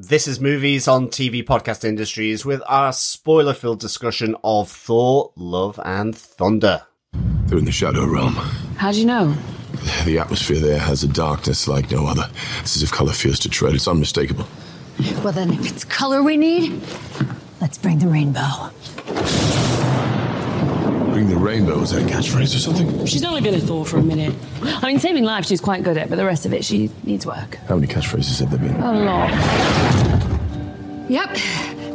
This is Movies on TV Podcast Industries with our spoiler filled discussion of Thor, Love and Thunder. They're in the Shadow Realm. How do you know? The atmosphere there has a darkness like no other. It's as if color fears to tread. It's unmistakable. Well, then, if it's color we need, let's bring the rainbow. Bring the rainbow. Is that a catchphrase or something? She's only been a Thor for a minute. I mean, saving lives she's quite good at, but the rest of it she needs work. How many catchphrases have there been? A lot. Yep,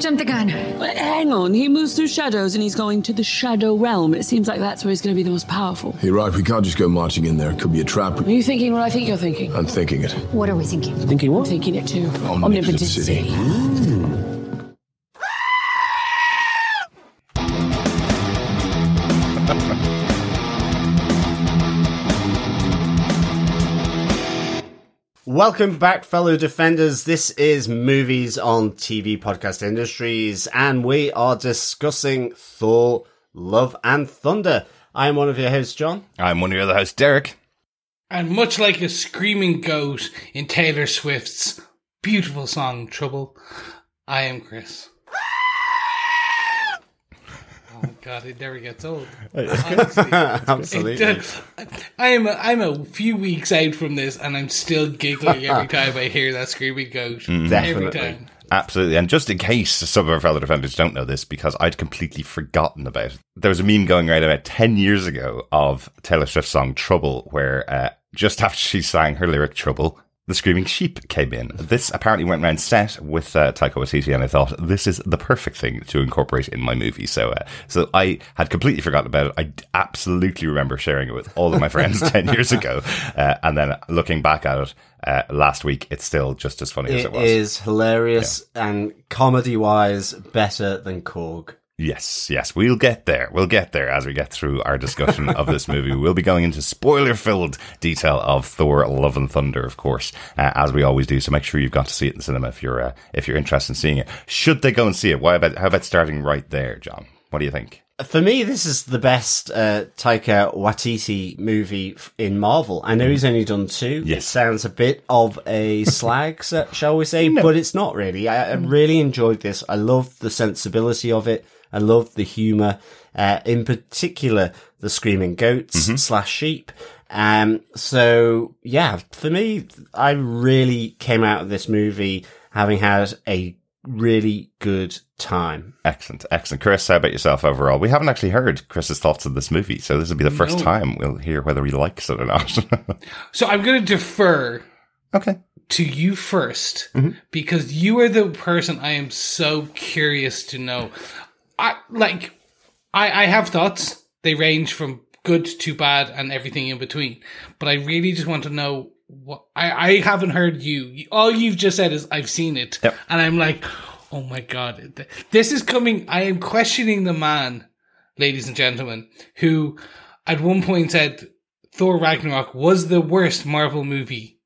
jump the gun. But hang on, he moves through shadows and he's going to the Shadow Realm. It seems like that's where he's going to be the most powerful. You're right. We can't just go marching in there. It could be a trap. Are you thinking what I think you're thinking? I'm thinking it. What are we thinking? Thinking what? Thinking it too. Omnipotent city. Welcome back, fellow defenders. This is Movies on TV Podcast Industries, and we are discussing Thor, Love and Thunder. I am one of your hosts, John. I'm one of your other hosts, Derek. And much like a screaming goat in Taylor Swift's beautiful song Trouble, I am Chris. Oh god, it never gets old. Honestly. Absolutely. It does- I am a, I'm a few weeks out from this, and I'm still giggling every time I hear that screaming goat. Every Definitely. time. Absolutely. And just in case some of our fellow defenders don't know this, because I'd completely forgotten about it, there was a meme going around about 10 years ago of Taylor Swift's song Trouble, where uh, just after she sang her lyric Trouble, the Screaming Sheep came in. This apparently went around set with uh, Taika Waititi, and I thought this is the perfect thing to incorporate in my movie. So, uh, so I had completely forgotten about it. I absolutely remember sharing it with all of my friends ten years ago, uh, and then looking back at it uh, last week, it's still just as funny as It it was. is hilarious and comedy wise better than Korg. Yes, yes, we'll get there. We'll get there as we get through our discussion of this movie. We'll be going into spoiler-filled detail of Thor: Love and Thunder, of course, uh, as we always do. So make sure you've got to see it in the cinema if you're uh, if you're interested in seeing it. Should they go and see it? Why about how about starting right there, John? What do you think? For me, this is the best uh, Taika Waititi movie in Marvel. I know he's only done two. Yes. It sounds a bit of a slag, shall we say, but it's not really. I, I really enjoyed this. I love the sensibility of it. I love the humor, uh, in particular the screaming goats slash sheep. Um, so yeah, for me, I really came out of this movie having had a really good time. Excellent, excellent. Chris, how about yourself overall? We haven't actually heard Chris's thoughts of this movie, so this will be the first No. time we'll hear whether he likes it or not. So I'm going to defer okay. to you 1st because you are the person I am so curious to know. I like I I have thoughts. They range from good to bad and everything in between. But I really just want to know what I I haven't heard you. All you've just said is I've seen it. Yep. And I'm like, "Oh my god. This is coming I am questioning the man, ladies and gentlemen, who at one point said Thor Ragnarok was the worst Marvel movie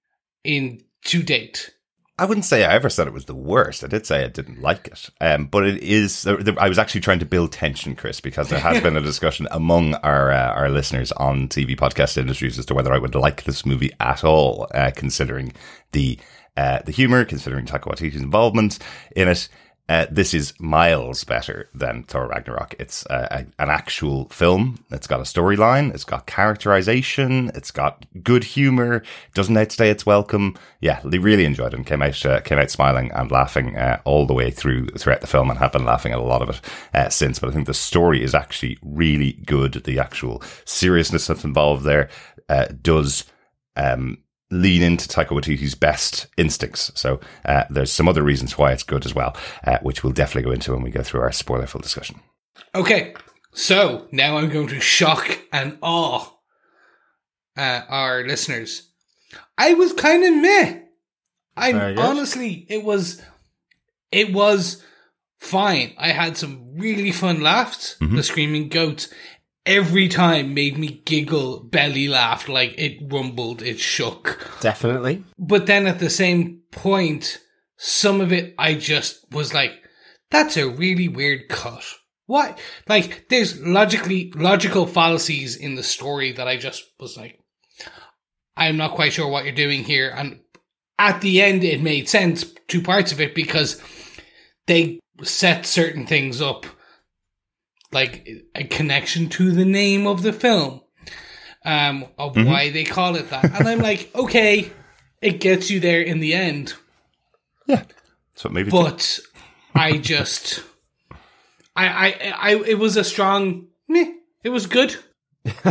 in to date. I wouldn't say I ever said it was the worst. I did say I didn't like it. Um, but it is, I was actually trying to build tension, Chris, because there has been a discussion among our, uh, our listeners on TV podcast industries as to whether I would like this movie at all, uh, considering the, uh, the humor, considering Taika Waititi's involvement in it. Uh, this is miles better than Thor Ragnarok. It's uh, a, an actual film. It's got a storyline. It's got characterization. It's got good humor. Doesn't outstay its welcome. Yeah, they really enjoyed it and came out uh, came out smiling and laughing uh, all the way through throughout the film and have been laughing at a lot of it uh, since. But I think the story is actually really good. The actual seriousness that's involved there does. Um, lean into Taika Waititi's best instincts. So uh, there's some other reasons why it's good as well, uh, which we'll definitely go into when we go through our spoilerful discussion. Okay, so now I'm going to shock and awe uh, our listeners. I was kind of meh. I Very honestly, it was, it was fine. I had some really fun laughs. The screaming goats every time made me giggle, belly laugh, like it rumbled, it shook. Definitely. But then at the same point, some of it I just was like, that's a really weird cut. Why? Like, there's logically, logical fallacies in the story that I just was like, I'm not quite sure what you're doing here. And at the end, it made sense, two parts of it, because they set certain things up, like a connection to the name of the film, um, of Mm-hmm. why they call it that. And I'm like, okay, it gets you there in the end, That's what maybe but I just, I, I, I, it was a strong, meh, it was good.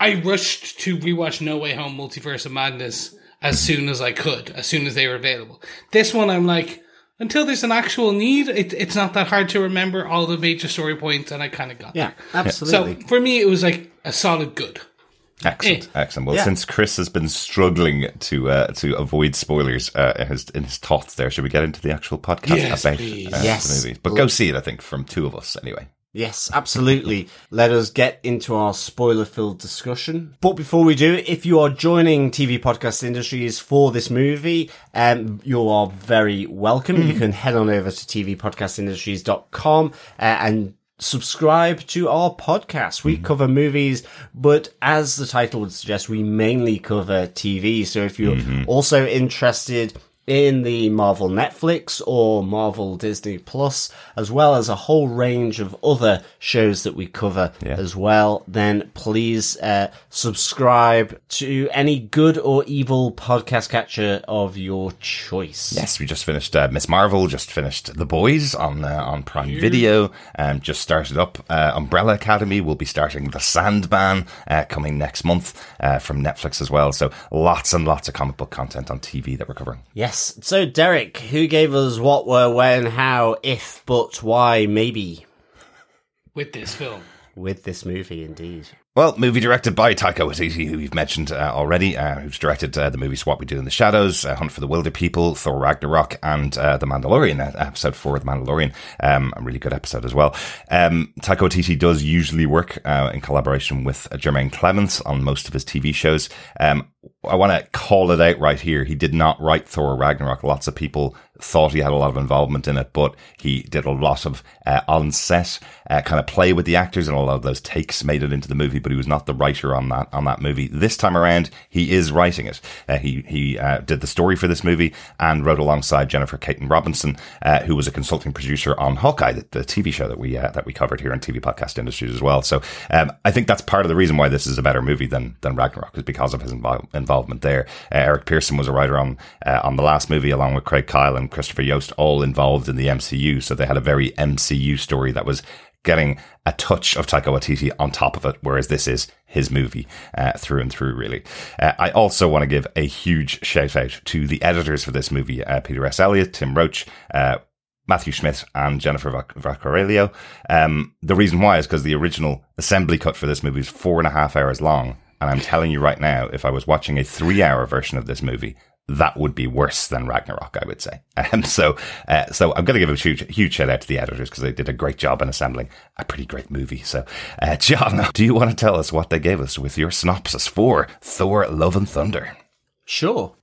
I rushed to rewatch No Way Home Multiverse of Madness as soon as I could, as soon as they were available. This one, I'm like, until there's an actual need, it, it's not that hard to remember all the major story points, and I kind of got Yeah, there. absolutely. So for me, it was like a solid good. Excellent, Eh. excellent. Well, Yeah. since Chris has been struggling to uh, to avoid spoilers uh, in his in his thoughts, there, should we get into the actual podcast Yes, about please. uh, Yes. the movie? But go see it. I think from two of us anyway. Yes, absolutely. Let us get into our spoiler filled discussion. But before we do, if you are joining TV Podcast Industries for this movie, um, you are very welcome. You can head on over to tvpodcastindustries.com uh, and subscribe to our podcast. We cover movies, but as the title would suggest, we mainly cover TV. So if you're also interested in the Marvel Netflix or Marvel Disney Plus, as well as a whole range of other shows that we cover Yeah. as well, then please uh, subscribe to any good or evil podcast catcher of your choice. Yes, we just finished uh, Miss Marvel. Just finished The Boys on uh, on Prime Video. Um, just started up uh, Umbrella Academy. We'll be starting The Sandman uh, coming next month uh, from Netflix as well. So lots and lots of comic book content on TV that we're covering. Yes. So, Derek, who gave us what, where, when, how, if, but, why, maybe With this film, with this movie, indeed. Well, movie directed by Taika Waititi, who we've mentioned uh, already, uh, who's directed uh, the movies What We Do in the Shadows, uh, Hunt for the Wilderpeople, Thor Ragnarok, and uh, The Mandalorian, uh, episode four of The Mandalorian. Um, a really good episode as well. Um, Taika Waititi does usually work uh, in collaboration with uh, Jemaine Clements on most of his TV shows. Um, I want to call it out right here. He did not write Thor Ragnarok. Lots of people thought he had a lot of involvement in it, but he did a lot of uh, on set uh, kind of play with the actors, and a lot of those takes made it into the movie. But he was not the writer on that on that movie. This time around, he is writing it. Uh, he he uh, did the story for this movie and wrote alongside Jennifer Kaytin Robinson, uh, who was a consulting producer on Hawkeye, the, the TV show that we uh, that we covered here in TV podcast industries as well. So um, I think that's part of the reason why this is a better movie than than Ragnarok is because of his invol- involvement there. Uh, Eric Pearson was a writer on uh, on the last movie along with Craig Kyle and Christopher Yost, all involved in the MCU. So they had a very MCU story that was getting a touch of Taika Waititi on top of it, whereas this is his movie uh, through and through, really. Uh, I also want to give a huge shout out to the editors for this movie, uh, Peter S. Elliott, Tim Roach, uh, Matthew Schmidt and Jennifer Vac- Vaccarello. Um, the reason why is because the original assembly cut for this movie is four and a half hours long. And I'm telling you right now, if I was watching a three hour version of this movie, that would be worse than Ragnarok, I would say. Um, so, uh, so I'm going to give a huge, huge shout out to the editors because they did a great job in assembling a pretty great movie. So, uh, John, do you want to tell us what they gave us with your synopsis for Thor: Love and Thunder? Sure.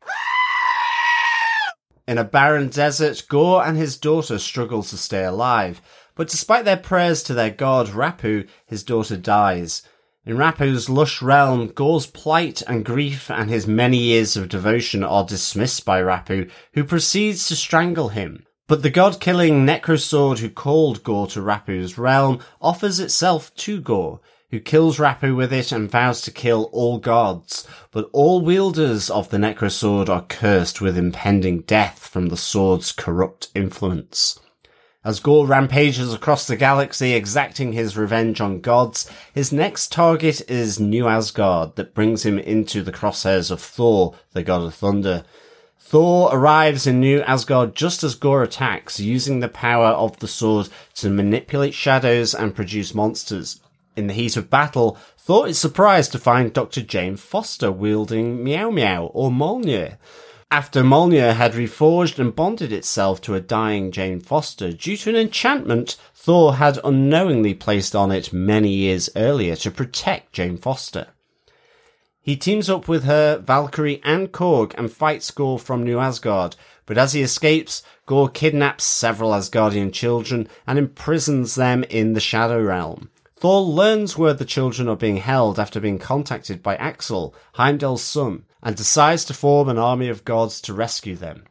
In a barren desert, Gorr and his daughter struggle to stay alive, but despite their prayers to their god Rapu, his daughter dies. In Rapu's lush realm, Gorr's plight and grief and his many years of devotion are dismissed by Rapu, who proceeds to strangle him. But the god-killing Necrosword who called Gorr to Rapu's realm offers itself to Gorr, who kills Rapu with it and vows to kill all gods. But all wielders of the Necrosword are cursed with impending death from the sword's corrupt influence. As Gorr rampages across the galaxy exacting his revenge on gods, his next target is New Asgard that brings him into the crosshairs of Thor, the god of thunder. Thor arrives in New Asgard just as Gorr attacks, using the power of the sword to manipulate shadows and produce monsters. In the heat of battle, Thor is surprised to find Dr. Jane Foster wielding Meow Meow or Mjolnir. After Mjolnir had reforged and bonded itself to a dying Jane Foster due to an enchantment Thor had unknowingly placed on it many years earlier to protect Jane Foster. He teams up with her, Valkyrie, and Korg and fights Gorr from New Asgard, but as he escapes, Gorr kidnaps several Asgardian children and imprisons them in the Shadow Realm. Thor learns where the children are being held after being contacted by Axl, Heimdall's son, and decides to form an army of gods to rescue them.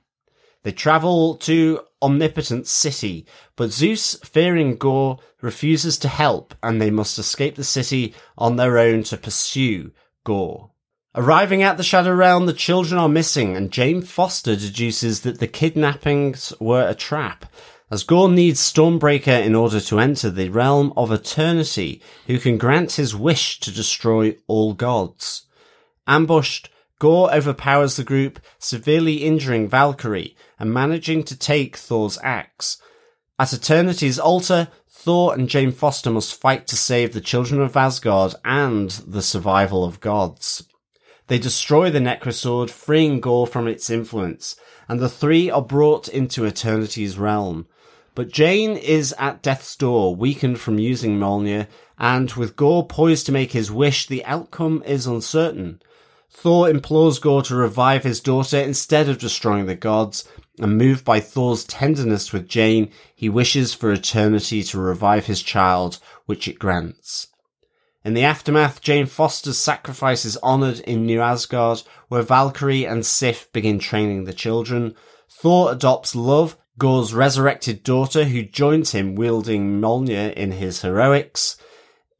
They travel to Omnipotent City, but Zeus, fearing Gorr, refuses to help and they must escape the city on their own to pursue Gorr. Arriving at the Shadow Realm, the children are missing and Jane Foster deduces that the kidnappings were a trap as Gorr needs Stormbreaker in order to enter the realm of eternity, who can grant his wish to destroy all gods. Ambushed, Gorr overpowers the group, severely injuring Valkyrie and managing to take Thor's axe. At Eternity's altar, Thor and Jane Foster must fight to save the children of Asgard and the survival of gods. They destroy the Necrosword, freeing Gorr from its influence, and the three are brought into Eternity's realm. But Jane is at death's door, weakened from using Mjolnir, and with Gorr poised to make his wish, the outcome is uncertain. Thor implores Gorr to revive his daughter instead of destroying the gods, and moved by Thor's tenderness with Jane, he wishes for eternity to revive his child, which it grants. In the aftermath, Jane Foster's sacrifice is honoured in New Asgard, where Valkyrie and Sif begin training the children. Thor adopts Love, Gorr's resurrected daughter, who joins him wielding Mjolnir in his heroics.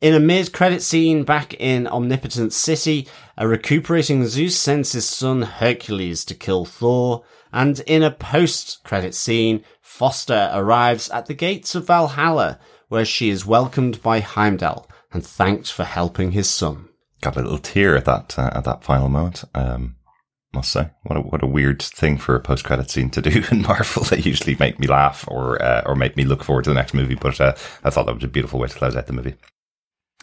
In a mid-credit scene back in Omnipotent City, a recuperating Zeus sends his son Hercules to kill Thor, and in a post-credit scene, Foster arrives at the gates of Valhalla, where she is welcomed by Heimdall and thanked for helping his son. Got a little tear at that uh, at that final moment. Um, must say, what a what a weird thing for a post credit scene to do in Marvel. They usually make me laugh or uh, or make me look forward to the next movie. But uh, I thought that was a beautiful way to close out the movie.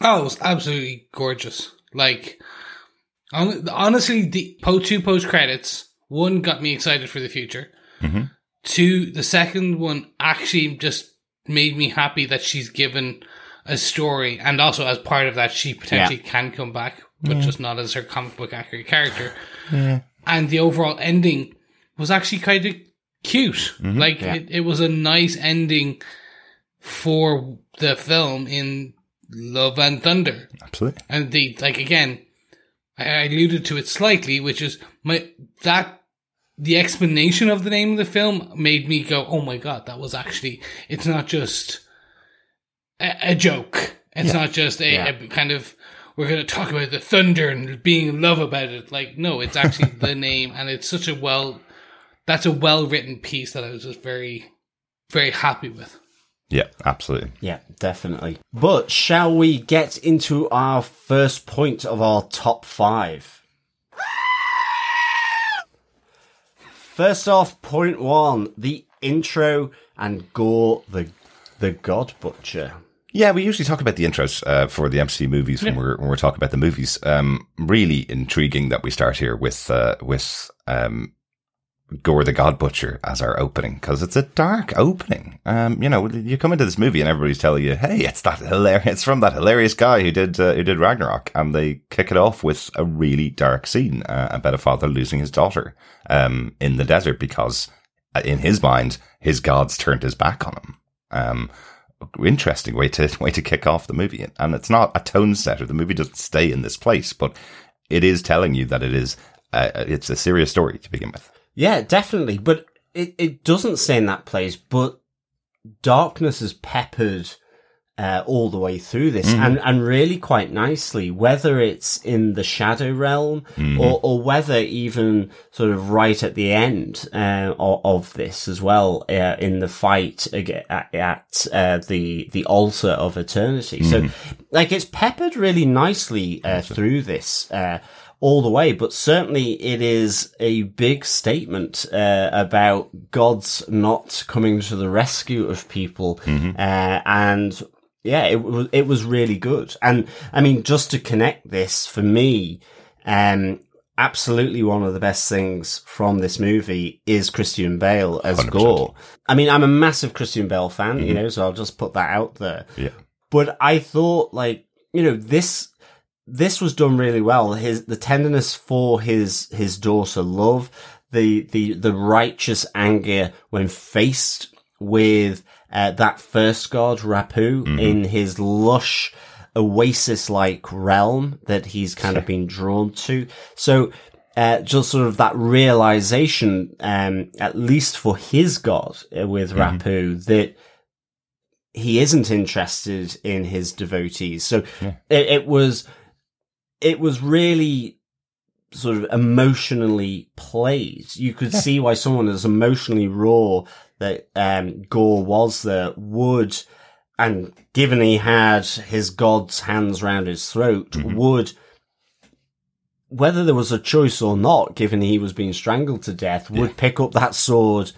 Oh, it was absolutely gorgeous. Like, honestly, the po- two post credits. One got me excited for the future. Mm-hmm. Two, the second one actually just made me happy that she's given a story, and also as part of that, she potentially can come back, but just not as her comic book accurate character. And the overall ending was actually kind of cute. Mm-hmm. Like it, it was a nice ending for the film in Love and Thunder. Absolutely. And the like again, I alluded to it slightly, which is my that the explanation of the name of the film made me go, "Oh my god, that was actually it's not just a, a joke. It's not just a, Yeah. a kind of we're going to talk about the thunder and being in love about it. Like, no, it's actually the name, and it's such a well that's a well written piece that I was just very very happy with. Yeah, absolutely. Yeah, definitely. But shall we get into our first point of our top five? First off, point one, the intro and Gorr the the God Butcher. Yeah, we usually talk about the intros uh, for the MCU movies when we're when we're talking about the movies. Um, really intriguing that we start here with uh, with um, Gorr the God Butcher as our opening because it's a dark opening. Um, you know, you come into this movie and everybody's telling you, "Hey, it's that hilarious! It's from that hilarious guy who did uh, who did Ragnarok," and they kick it off with a really dark scene uh, about a father losing his daughter um, in the desert because, uh, in his mind, his gods turned his back on him. Um, interesting way to way to kick off the movie, and it's not a tone setter. The movie doesn't stay in this place, but it is telling you that it is uh, it's a serious story to begin with. Yeah, definitely. But it, it doesn't say in that place, but darkness is peppered uh, all the way through this and, and really quite nicely, whether it's in the shadow realm or, or whether even sort of right at the end uh, of, of this as well, uh, in the fight at, at uh, the, the altar of eternity. So, like, it's peppered really nicely uh, through this. All the way, but certainly it is a big statement uh, about God's not coming to the rescue of people, uh, and yeah, it was it was really good. And I mean, just to connect this for me, um, absolutely one of the best things from this movie is Christian Bale as 100%. Gorr. I mean, I'm a massive Christian Bale fan, you know, so I'll just put that out there Yeah, but I thought like you know this this was done really well. His the tenderness for his his daughter, love the the the righteous anger when faced with uh, that first god Rapu in his lush oasis-like realm that he's kind of been drawn to. So, uh, just sort of that realization, um, at least for his god uh, with Rapu, that he isn't interested in his devotees. So it, it was, it was really sort of emotionally played. You could see why someone as emotionally raw that um, Gorr was there would, and given he had his god's hands round his throat, would, whether there was a choice or not, given he was being strangled to death, would pick up that sword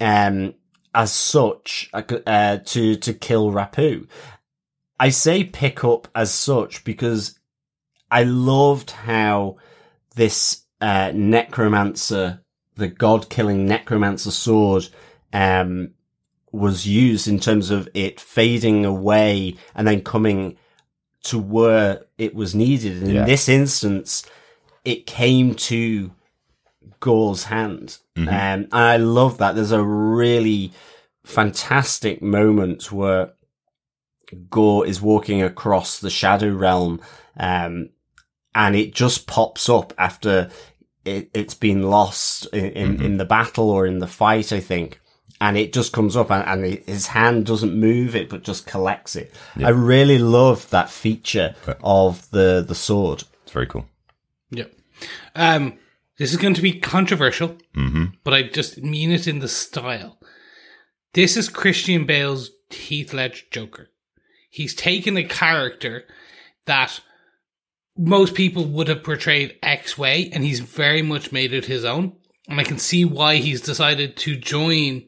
um, as such uh, to to kill Rapu. I say pick up as such because I loved how this uh, necromancer, the god killing necromancer sword, um, was used in terms of it fading away and then coming to where it was needed. And Yeah. in this instance, it came to Gorr's hand. Um, and I love that. There's a really fantastic moment where Gorr is walking across the Shadow Realm, um, and it just pops up after it, it's been lost in, in, in the battle or in the fight, I think. And it just comes up and, and it- his hand doesn't move it, but just collects it. I really love that feature of the, the sword. It's very cool. Yep. Um, this is going to be controversial, but I just mean it in the style. This is Christian Bale's Heath Ledger Joker. He's taken a character that most people would have portrayed X way, and he's very much made it his own. And I can see why he's decided to join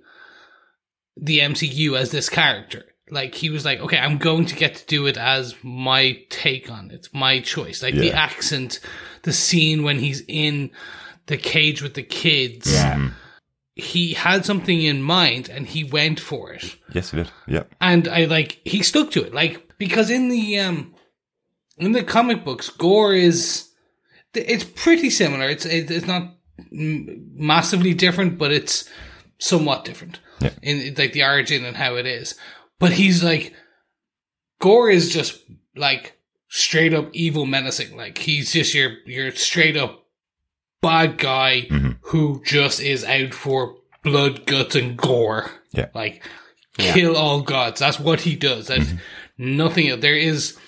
the MCU as this character. Like he was like, okay, I'm going to get to do it as my take on it, my choice. Like the accent, the scene when he's in the cage with the kids. He had something in mind and he went for it. Yes, he did. Yeah. And I like he stuck to it. Like because in the um in the comic books, Gorr is it's pretty similar. It's it's not massively different, but it's somewhat different Yeah. in like the origin and how it is. But he's like Gorr is just like straight up evil menacing. Like he's just your your straight up bad guy mm-hmm. who just is out for blood, guts, and gore. Yeah. Like kill all gods. That's what he does. There's mm-hmm. nothing else. There is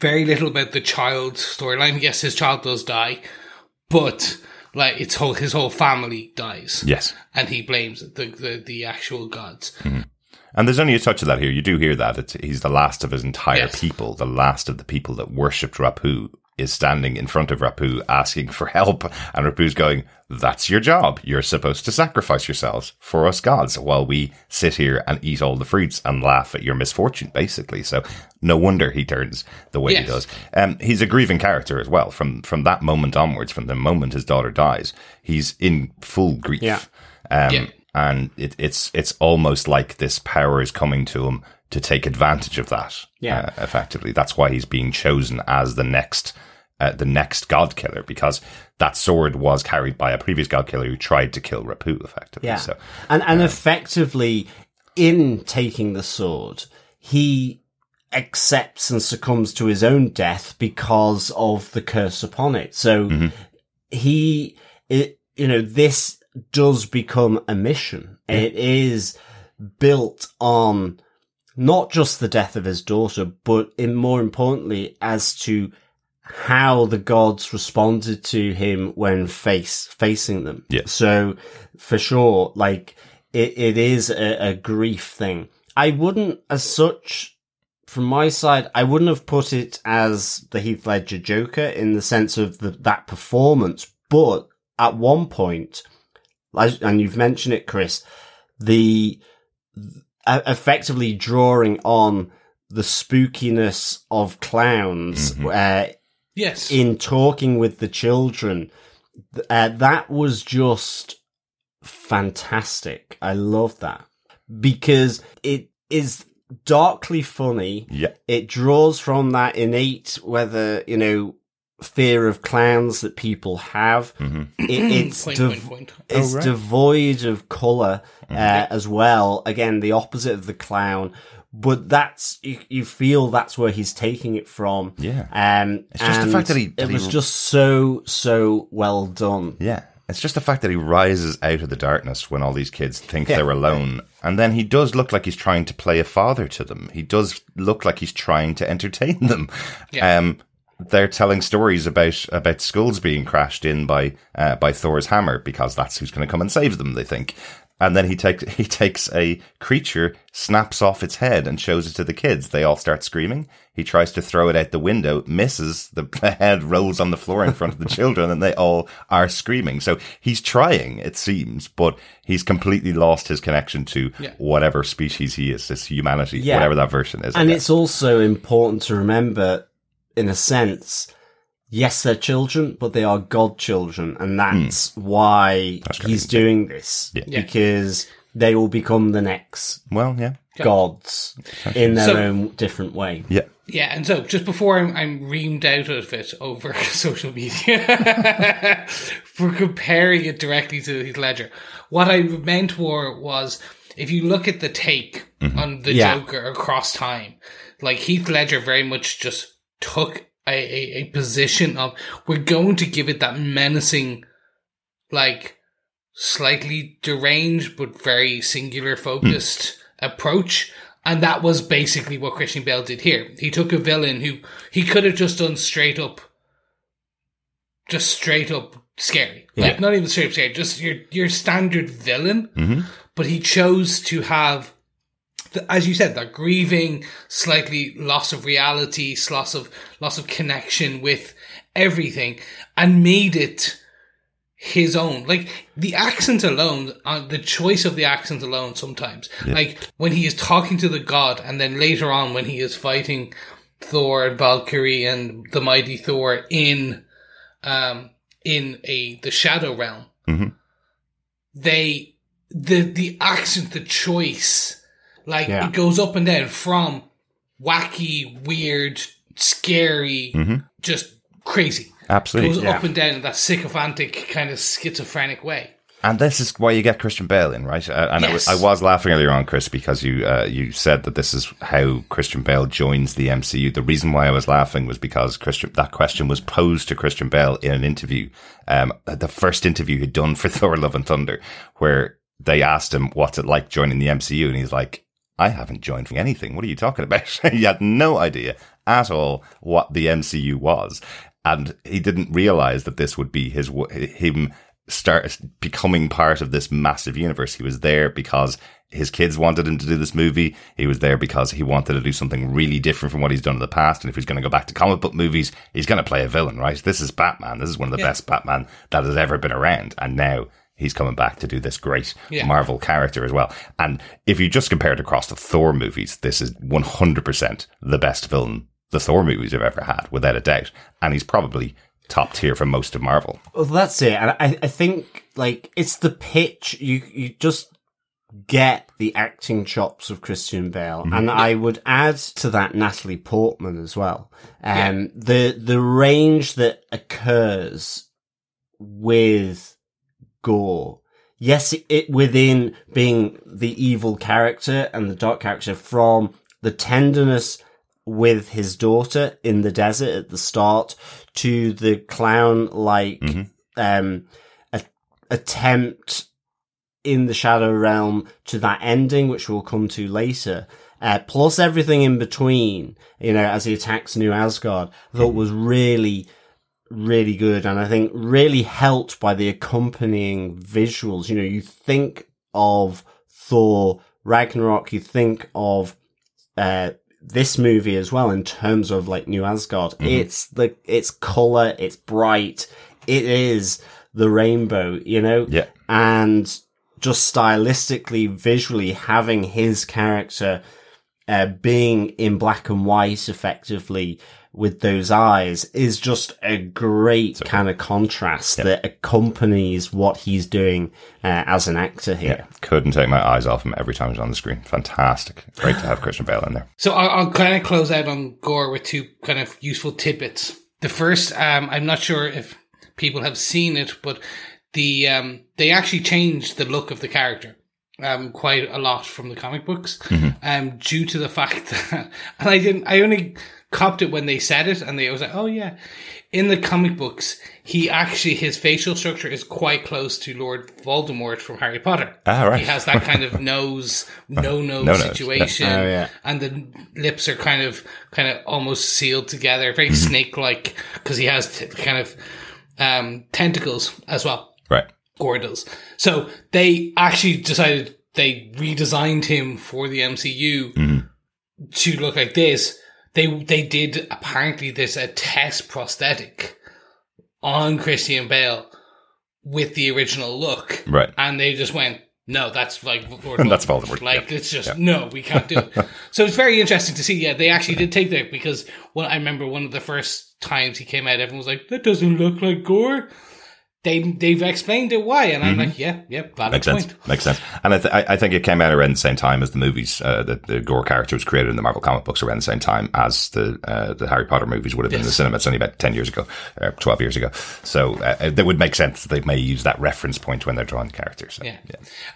very little about the child storyline. Yes, his child does die, but like it's whole his whole family dies, Yes. and he blames the the, the actual gods. Mm-hmm. And there's only a touch of that here. You do hear that. It's, he's the last of his entire Yes. people. The last of the people that worshipped Rapu is standing in front of Rapu asking for help. And Rapu's going, that's your job. You're supposed to sacrifice yourselves for us gods while we sit here and eat all the fruits and laugh at your misfortune, basically. So no wonder he turns the way he does. Um, he's a grieving character as well. From, from that moment onwards, from the moment his daughter dies, he's in full grief. Yeah. Um, Yeah. and it, it's it's almost like this power is coming to him to take advantage of that. Yeah. uh, effectively, that's why he's being chosen as the next uh, the next god killer because that sword was carried by a previous god killer who tried to kill Rapu. Effectively, Yeah. so and and effectively, in taking the sword, he accepts and succumbs to his own death because of the curse upon it. So he, it, you know, this does become a mission. It is built on not just the death of his daughter, but in more importantly, as to how the gods responded to him when face facing them. Yeah. So for sure, like it, it is a, a grief thing. I wouldn't, as such, from my side, I wouldn't have put it as the Heath Ledger Joker in the sense of the, that performance. But at one and you've mentioned it, Chris, the effectively drawing on the spookiness of clowns uh, Yes, in talking with the children. Uh, that was just fantastic. I love that because it is darkly funny. yeah, It draws from that innate, whether, you know, fear of clowns that people have. It, it's point, dev- point, point. it's Oh, right. devoid of color uh, as well. Again, the opposite of the clown, but that's you, you feel that's where he's taking it from. Yeah. um, It's just the fact that he- that it he- was just so so well done. Yeah. It's just the fact that he rises out of the darkness when all these kids think Yeah. they're alone. And then he does look like he's trying to play a father to them. He does look like he's trying to entertain them. Yeah. Um, they're telling stories about, about skulls being crashed in by, uh, by Thor's hammer because that's who's going to come and save them, they think. And then he takes, he takes a creature, snaps off its head and shows it to the kids. They all start screaming. He tries to throw it out the window, misses, the, head rolls on the floor in front of the children and they all are screaming. So he's trying, it seems, but he's completely lost his connection to Yeah. whatever species he is, this humanity, Yeah. whatever that version is. And it's also important to remember, in a sense, yes, they're children, but they are God children, and that's why That's he's correct. doing this Yeah. Yeah. because they will become the next well, yeah. gods in their So- own different way. Yeah. Yeah, and so just before I'm, I'm reamed out of it over social media for comparing it directly to Heath Ledger, what I meant were was if you look at the take on the Yeah. Joker across time, like Heath Ledger very much just took a, a, a position of we're going to give it that menacing, like slightly deranged but very singular focused approach. And that was basically what Christian Bale did here. He took a villain who he could have just done straight up, just straight up scary. Like not even straight up scary, just your your standard villain. Mm-hmm. But he chose to have, as you said, that grieving, slightly loss of reality, loss of loss of connection with everything, and made it his own. Like the accent alone, uh, the choice of the accent alone sometimes. Like when he is talking to the god and then later on when he is fighting Thor and Valkyrie and the mighty Thor in um in a the shadow realm. They the the accent, the choice, like Yeah. it goes up and down from wacky, weird, scary, just crazy Absolutely. It goes up and down in that sycophantic kind of schizophrenic way. And this is why you get Christian Bale in, right? Uh, and I was- Yes. I, was laughing earlier on, Chris, because you uh, you said that this is how Christian Bale joins the MCU. The reason why I was laughing was because Christian that question was posed to Christian Bale in an interview, um, the first interview he'd done for Thor: Love and Thunder, where they asked him what's it like joining the MCU, and he's like, "I haven't joined for anything. What are you talking about?" he had no idea at all what the MCU was, and he didn't realize that this would be his him start becoming part of this massive universe. He was there because his kids wanted him to do this movie. He was there because he wanted to do something really different from what he's done in the past. And if he's going to go back to comic book movies, he's going to play a villain, right? This is Batman. This is one of the best Batman that has ever been around. And now he's coming back to do this great Yeah. Marvel character as well. And if you just compare it across the Thor movies, this is 100% the best villain the Thor movies have ever had, without a doubt. And he's probably top tier for most of Marvel. Well, that's it. And I, I think like it's the pitch. You you just get the acting chops of Christian Bale, and I would add to that Natalie Portman as well. Um, the the range that occurs with Gorr. Yes, it, it within being the evil character and the dark character from the tenderness with his daughter in the desert at the start to the clown like um a- attempt in the shadow realm to that ending which we'll come to later uh, plus everything in between you know as he attacks new asgard i thought was really really good and i think really helped by the accompanying visuals you know you think of thor ragnarok you think of uh this movie as well in terms of like New Asgard. It's the it's color, it's bright, it is the rainbow, you know? Yeah. And just stylistically, visually having his character uh, being in black and white effectively with those eyes is just a great kind of contrast that accompanies what he's doing uh, as an actor here. Yeah, couldn't take my eyes off him every time he's on the screen. Fantastic. Great to have Christian Bale in there. So I'll, I'll kind of close out on Gorr with two kind of useful tidbits. The first, um, I'm not sure if people have seen it, but the um, they actually changed the look of the character um, quite a lot from the comic books, um, due to the fact that, and I didn't, I only copped it when they said it, and they was like, oh yeah, in the comic books, he actually his facial structure is quite close to Lord Voldemort from Harry Potter. Ah, right. He has that kind of nose, no nose No nose, situation, Oh, yeah. and the lips are kind of, kind of almost sealed together, very Mm-hmm. snake-like, because he has t- kind of um, tentacles as well. Right. Gorr does. So they actually decided they redesigned him for the MCU Mm-hmm. to look like this. They they did apparently this a test prosthetic on Christian Bale with the original look, Right. and they just went. No, that's like That's Voldemort, Like yeah. it's just no, we can't do it. so it's very interesting to see. Yeah, they actually did take that because when I remember one of the first times he came out, everyone was like, "That doesn't look like Gorr." They they've explained it why, and I'm like, yeah, yeah, valid Makes sense. Makes sense. And I, th- I think it came out around the same time as the movies. Uh, the, the Gorr character was created in the Marvel comic books around the same time as the uh, the Harry Potter movies would have been in the cinema. It's only about ten years ago, or twelve years ago. So uh, that would make sense that they may use that reference point when they're drawing the characters. So, Yeah.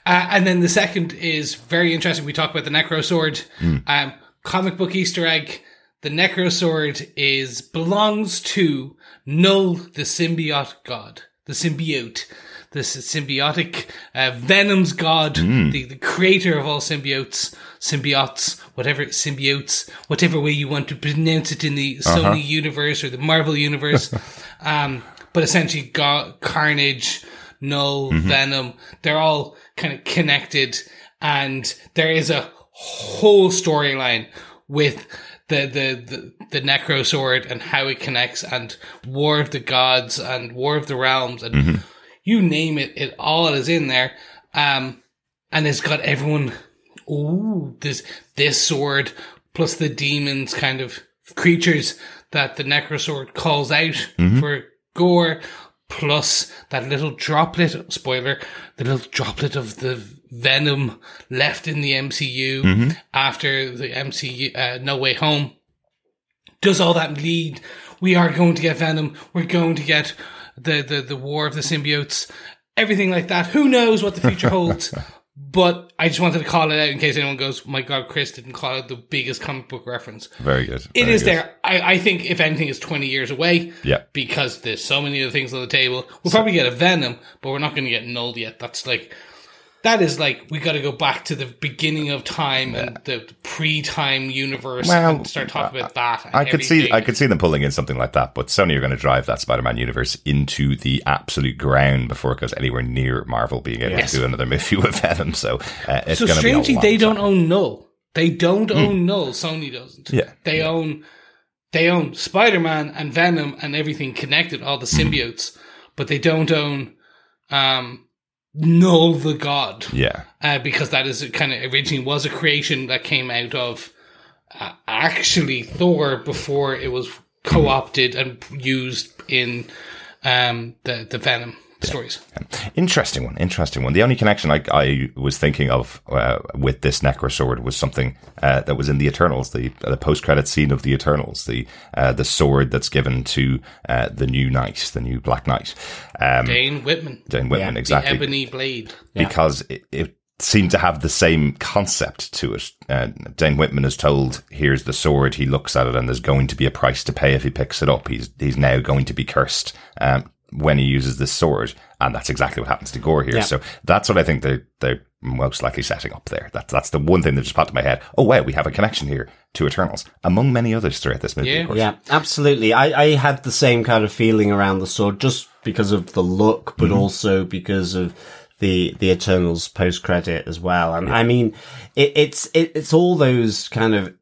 Uh, and then the second is very interesting. We talk about the Necro Sword, um, comic book Easter egg. The Necro Sword is belongs to Knull, the symbiote god, the symbiote, the symbiotic uh, Venom's god, the, the creator of all symbiotes, symbiotes, whatever symbiotes, whatever way you want to pronounce it in the Sony universe or the Marvel universe. um, but essentially, Go- Carnage, Knull, Venom, they're all kind of connected, and there is a whole storyline with the, the, the, the Necro Sword and how it connects, and War of the Gods and War of the Realms, and you name it, it all is in there. Um, and it's got everyone, ooh, this, this sword plus the demons kind of creatures that the Necrosword calls out for gore, plus that little droplet, spoiler, the little droplet of the venom left in the MCU after the MCU, uh, No Way Home. Does all that lead? We are going to get Venom. We're going to get the, the, the war of the symbiotes, everything like that. Who knows what the future holds? But I just wanted to call it out in case anyone goes, my God, Chris didn't call it the biggest comic book reference. Very good. It Very is good. there. I, I think if anything, it's 20 years away. Yeah. Because there's so many other things on the table. We'll probably get a Venom, but we're not going to get Knull yet. That's like, that is like, we got to go back to the beginning of time and the pre-time universe Well, and start talking about that. I could see. I could see them pulling in something like that, but Sony are going to drive that Spider-Man universe into the absolute ground before it goes anywhere near Marvel being able Yes. to do another movie with Venom. So uh, it's So strangely, they don't own Knull. They don't own Knull. Sony doesn't. Yeah. They own they own Spider Man and Venom and everything connected, all the symbiotes, but they don't own um Knull the God. Yeah, Uh, because that is kind of originally was a creation that came out of uh, actually Thor before it was co-opted and used in um the the Venom stories. interesting one. Interesting one. The only connection I, I was thinking of uh, with this Necro sword was something uh, that was in the Eternals, the the post credit scene of the Eternals, the uh, the sword that's given to uh, the new Knight, the new Black Knight, um, Dane Whitman, Dane Whitman, the exactly. ebony blade. because it, it seemed to have the same concept to it. Uh, Dane Whitman is told, "Here's the sword." He looks at it, and there's going to be a price to pay if he picks it up. He's he's now going to be cursed um, when he uses the sword, and that's exactly what happens to Gorr here. Yeah. So that's what I think they're they're most likely setting up there. That's that's the one thing that just popped in my head. Oh wow, we have a connection here to Eternals, among many others throughout this movie. Yeah. of course. Yeah, absolutely. I, I had the same kind of feeling around the sword just because of the look, but mm-hmm. also because of the the Eternals post credit as well. And I mean, it, it's it, it's all those kind of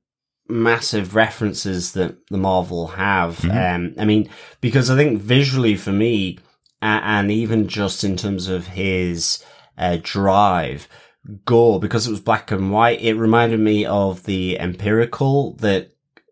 massive references that the Marvel have. Um, I mean, because I think visually for me, a- and even just in terms of his uh, drive, Gorr, because it was black and white, it reminded me of the Empirikul that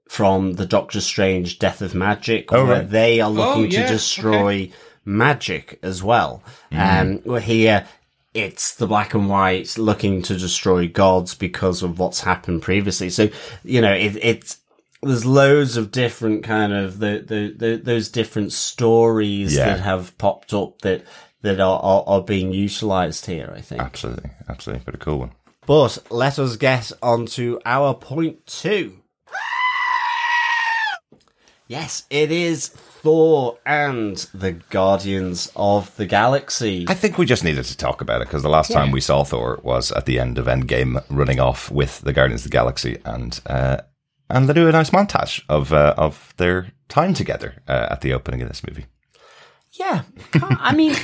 from the Doctor Strange Death of Magic, Oh, where right. they are looking Oh, yeah, to destroy magic as well. Um, well, here it's the black and white looking to destroy gods because of what's happened previously. So, you know, it, it's, there's loads of different kind of the, the, the those different stories Yeah. that have popped up that that are, are, are being utilized here, I think. Absolutely, absolutely, but a cool one. But let us get on to our point two. Yes, it is Thor and the Guardians of the Galaxy. I think we just needed to talk about it because the last time we saw Thor was at the end of Endgame, running off with the Guardians of the Galaxy, and uh, and they do a nice montage of uh, of their time together uh, at the opening of this movie. Yeah, I mean,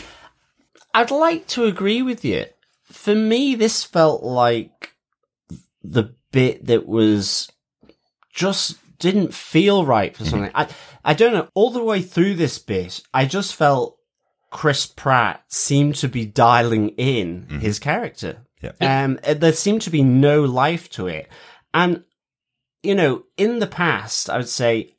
I'd like to agree with you. For me, this felt like the bit that was just didn't feel right for something. I I don't know. All the way through this bit, I just felt Chris Pratt seemed to be dialing in his character. Yeah. Um, there seemed to be no life to it, and you know, in the past, I would say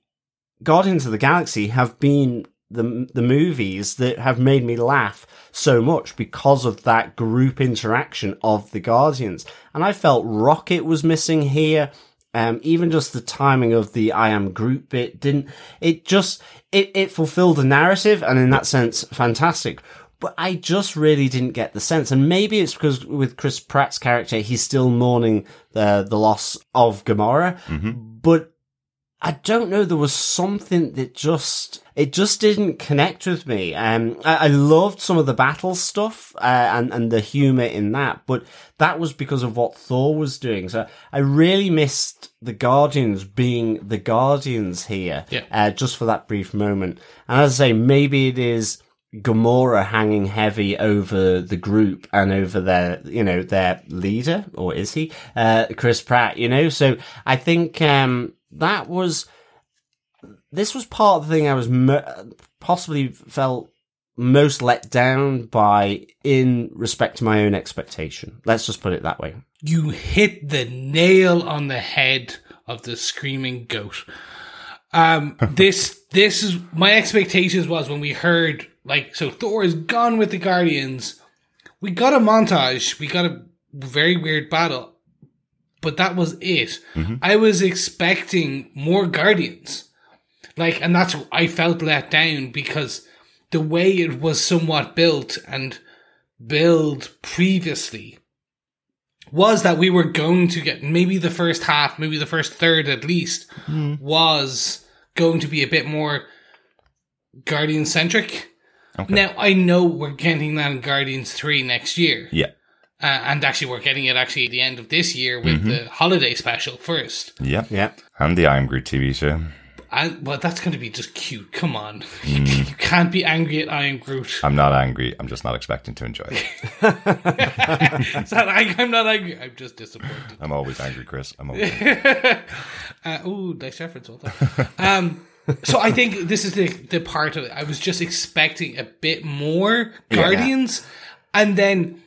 Guardians of the Galaxy have been the the movies that have made me laugh so much because of that group interaction of the Guardians, and I felt Rocket was missing here. Um, even just the timing of the I am Groot bit didn't, it just, it, it fulfilled the narrative and in that sense, fantastic. But I just really didn't get the sense. And maybe it's because with Chris Pratt's character, he's still mourning the, the loss of Gamora. But I don't know. There was something that just it just didn't connect with me. Um, I, I loved some of the battle stuff uh, and and the humor in that, but that was because of what Thor was doing. So I really missed the Guardians being the Guardians here, Yeah. uh, just for that brief moment. And as I say, maybe it is. Gamora hanging heavy over the group and over their, you know, their leader, or is he? Uh, Chris Pratt, you know? So I think, um, that was, this was part of the thing I was mo- possibly felt most let down by in respect to my own expectation. Let's just put it that way. You hit the nail on the head of the screaming goat. Um, this this is my expectations was when we heard like so Thor is gone with the Guardians. We got a montage. We got a very weird battle, but that was it. Mm-hmm. I was expecting more Guardians, like, and that's I felt let down because the way it was somewhat built and built previously was that we were going to get maybe the first half, maybe the first third at least, mm-hmm. was going to be a bit more Guardian centric. Now I know we're getting that in Guardians three next year, Yeah, uh, and actually we're getting it actually at the end of this year with the holiday special first. Yep, yep. and the I Am Groot TV show. And well, that's going to be just cute. Come on, you can't be angry at I Am Groot. I'm not angry. I'm just not expecting to enjoy it. Not- I, I'm not angry. I'm just disappointed. I'm always angry, Chris. I'm always. Angry. Uh, ooh, nice reference. Well done. um, so I think this is the the part of it. I was just expecting a bit more Guardians, and then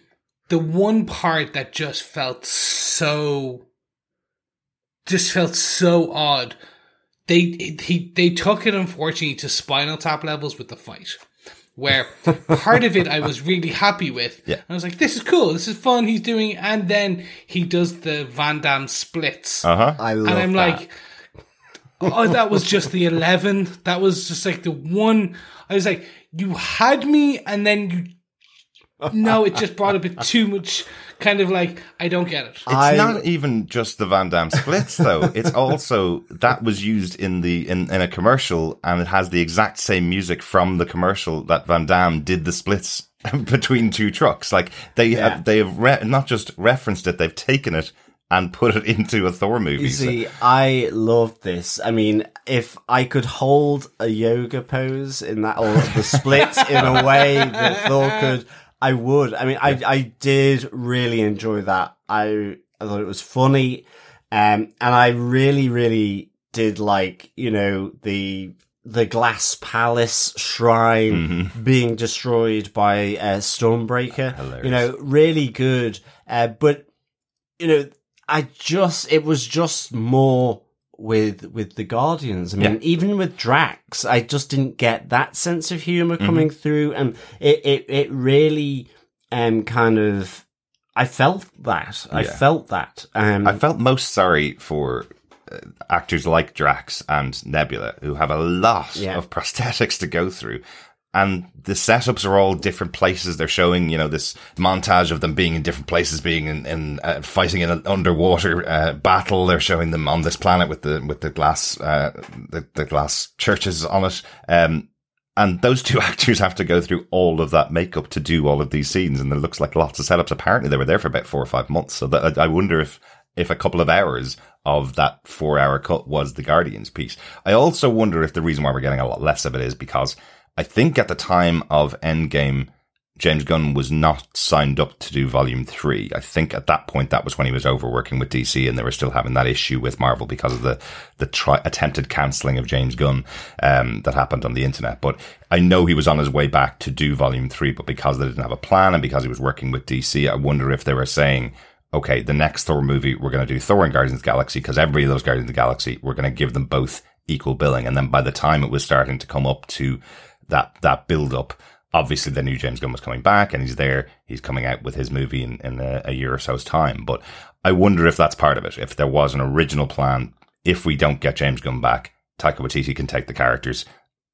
the one part that just felt so, just felt so odd. They he they took it unfortunately to Spinal Tap levels with the fight. Where part of it I was really happy with. Yeah. I was like, this is cool, this is fun, he's doing, and then he does the Van Damme splits. Uh huh. I love and I'm that. like, oh, that was just the 11. That was just like the one. I was like, you had me, and then you. No, it just brought a bit too much. Kind of like, I don't get it. It's I- not even just the Van Damme splits, though. It's also that was used in the in, in a commercial, and it has the exact same music from the commercial that Van Damme did the splits between two trucks. Like they Yeah. have, they have re- not just referenced it, they've taken it and put it into a Thor movie. You So- see, I love this. I mean, if I could hold a yoga pose in that, or the splits in a way that Thor could, I would. I mean, I, I did really enjoy that. I, I thought it was funny. Um, and I really, really did like, you know, the, the glass palace shrine being destroyed by uh, Stormbreaker. Hilarious. You know, really good. Uh, but you know, I just it was just more with with the Guardians. I mean, Yeah. even with Drax, I just didn't get that sense of humor Mm-hmm. coming through, and it it it really um kind of I felt that I felt that um I felt most sorry for uh, actors like Drax and Nebula, who have a lot Yeah. of prosthetics to go through. And the setups are all different places. They're showing, you know, this montage of them being in different places, being in, in uh, fighting in an underwater uh, battle. They're showing them on this planet with the with the glass uh, the, the glass churches on it. Um, and those two actors have to go through all of that makeup to do all of these scenes, and it looks like lots of setups. Apparently, they were there for about four or five months. So that, I wonder if if a couple of hours of that four hour cut was the Guardians piece. I also wonder if the reason why we're getting a lot less of it is because I think at the time of Endgame, James Gunn was not signed up to do volume three. I think at that point, that was when he was over working with DC and they were still having that issue with Marvel because of the, the tri- attempted cancelling of James Gunn, um, that happened on the internet. But I know he was on his way back to do volume three, but because they didn't have a plan and because he was working with DC, I wonder if they were saying, okay, the next Thor movie, we're going to do Thor and Guardians of the Galaxy because everybody loves Guardians of the Galaxy. We're going to give them both equal billing. And then by the time it was starting to come up to that that build up. Obviously, the new James Gunn was coming back, and he's there. He's coming out with his movie in, in a, a year or so's time. But I wonder if that's part of it. If there was an original plan, if we don't get James Gunn back, Taika Waititi can take the characters,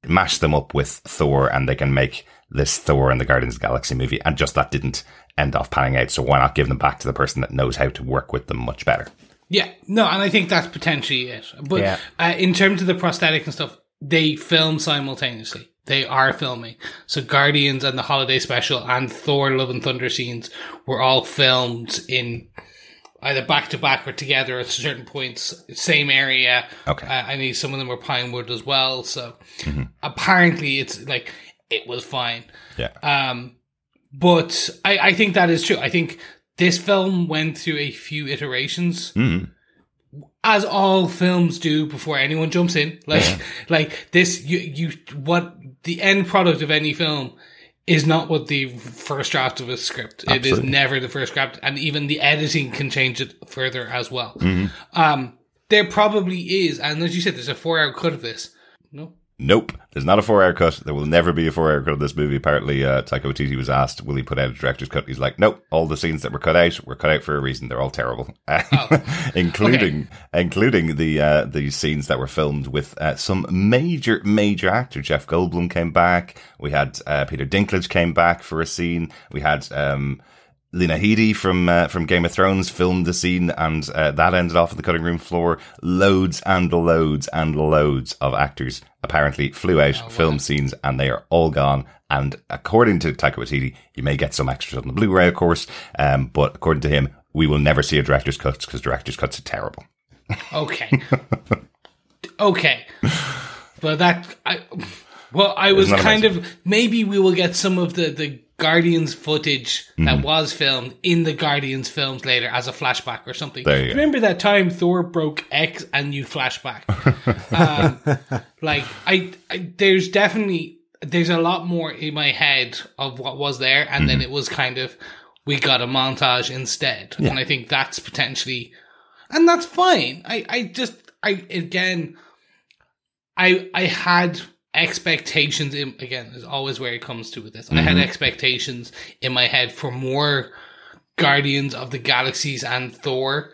mash them up with Thor, and they can make this Thor and the Guardians of the Galaxy movie. And just that didn't end off panning out. So why not give them back to the person that knows how to work with them much better? Yeah, no, and I think that's potentially it. But Yeah. uh, in terms of the prosthetic and stuff, they film simultaneously. They are filming. So Guardians and the holiday special and Thor Love and Thunder scenes were all filmed in either back to back or together at certain points, same area. Okay. Uh, I need some of them were Pinewood as well. So apparently it's like, it was fine. Yeah. Um, but I, I think that is true. I think this film went through a few iterations, as all films do before anyone jumps in. Like, like this, you, you, what the end product of any film is not what the first draft of a script. It is never the first draft, and even the editing can change it further as well. Um, there probably is, and as you said, there's a four-hour cut of this. No, Nope. There's not a four hour cut. There will never be a four hour cut of this movie. Apparently, uh, Taika Waititi was asked, will he put out a director's cut? He's like, nope. All the scenes that were cut out were cut out for a reason. They're all terrible. including, including the, uh, the scenes that were filmed with, uh, some major, major actor. Jeff Goldblum came back. We had, uh, Peter Dinklage came back for a scene. We had, um, Lena Headey from uh, from Game of Thrones filmed the scene, and uh, that ended off on the cutting room floor. Loads and loads and loads of actors apparently flew out, filmed scenes, and they are all gone. And according to Taika Waititi, you may get some extras on the Blu-ray, of course, um, but according to him, we will never see a director's cut because director's cuts are terrible. Okay. okay. But that I well, I was kind of maybe we will get some of the the Guardians footage Mm-hmm. that was filmed in the Guardians films later as a flashback or something. There you go. Remember that time Thor broke X and you flashback? um, like I, I, there's definitely there's a lot more in my head of what was there, and Mm-hmm. then it was kind of we got a montage instead, and I think that's potentially and that's fine. I, I just, I again, I, I had expectations in again. Is always where it comes to with this. I had expectations in my head for more Guardians of the Galaxies and Thor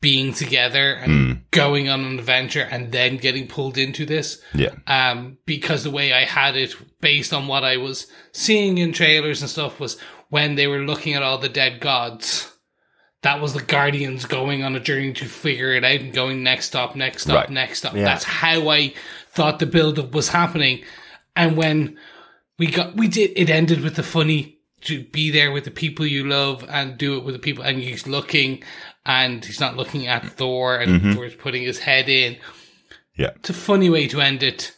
being together and going on an adventure and then getting pulled into this Yeah. um, because the way I had it based on what I was seeing in trailers and stuff was when they were looking at all the dead gods. That was the Guardians going on a journey to figure it out and going next stop, next stop, Right. next stop. Yeah. That's how I thought the build up was happening. And when we got, we did, it ended with the funny to be there with the people you love and do it with the people. And he's looking and he's not looking at Thor and Mm-hmm. Thor's putting his head in. Yeah. It's a funny way to end it.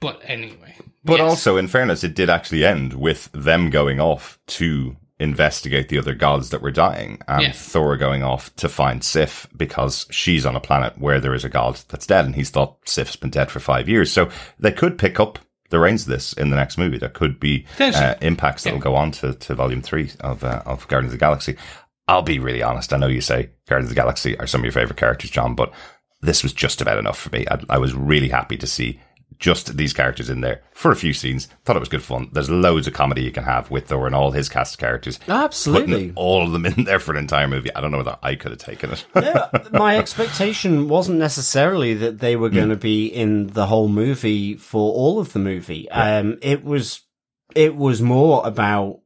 But anyway. But Yes. also, in fairness, it did actually end with them going off to investigate the other gods that were dying, and. Thor going off to find Sif because she's on a planet where there is a god that's dead, and he's thought Sif's been dead for five years. So they could pick up the reins of this in the next movie. There could be uh, impacts that will go on to, to Volume Three of uh, of Guardians of the Galaxy. I'll be really honest. I know you say Guardians of the Galaxy are some of your favorite characters, John, but this was just about enough for me. I, I was really happy to see just these characters in there for a few scenes. Thought it was good fun. There's loads of comedy you can have with Thor and all his cast of characters. Absolutely. Putting all of them in there for an entire movie. I don't know whether I could have taken it. yeah, my expectation wasn't necessarily that they were going to be in the whole movie for all of the movie. Um, it was, it was more about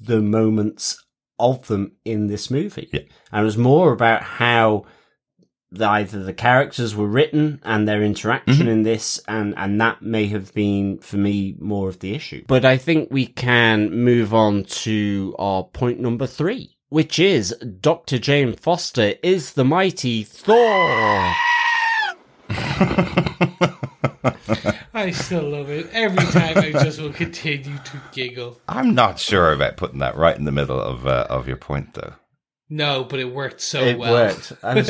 the moments of them in this movie. Yeah. And it was more about how either the characters were written and their interaction in this, and, and that may have been, for me, more of the issue. But I think we can move on to our point number three, which is Dr. Jane Foster is the mighty Thor. I still love it. Every time I just will continue to giggle. I'm not sure about putting that right in the middle of uh, of your point, though. No, but it worked so It well. worked. I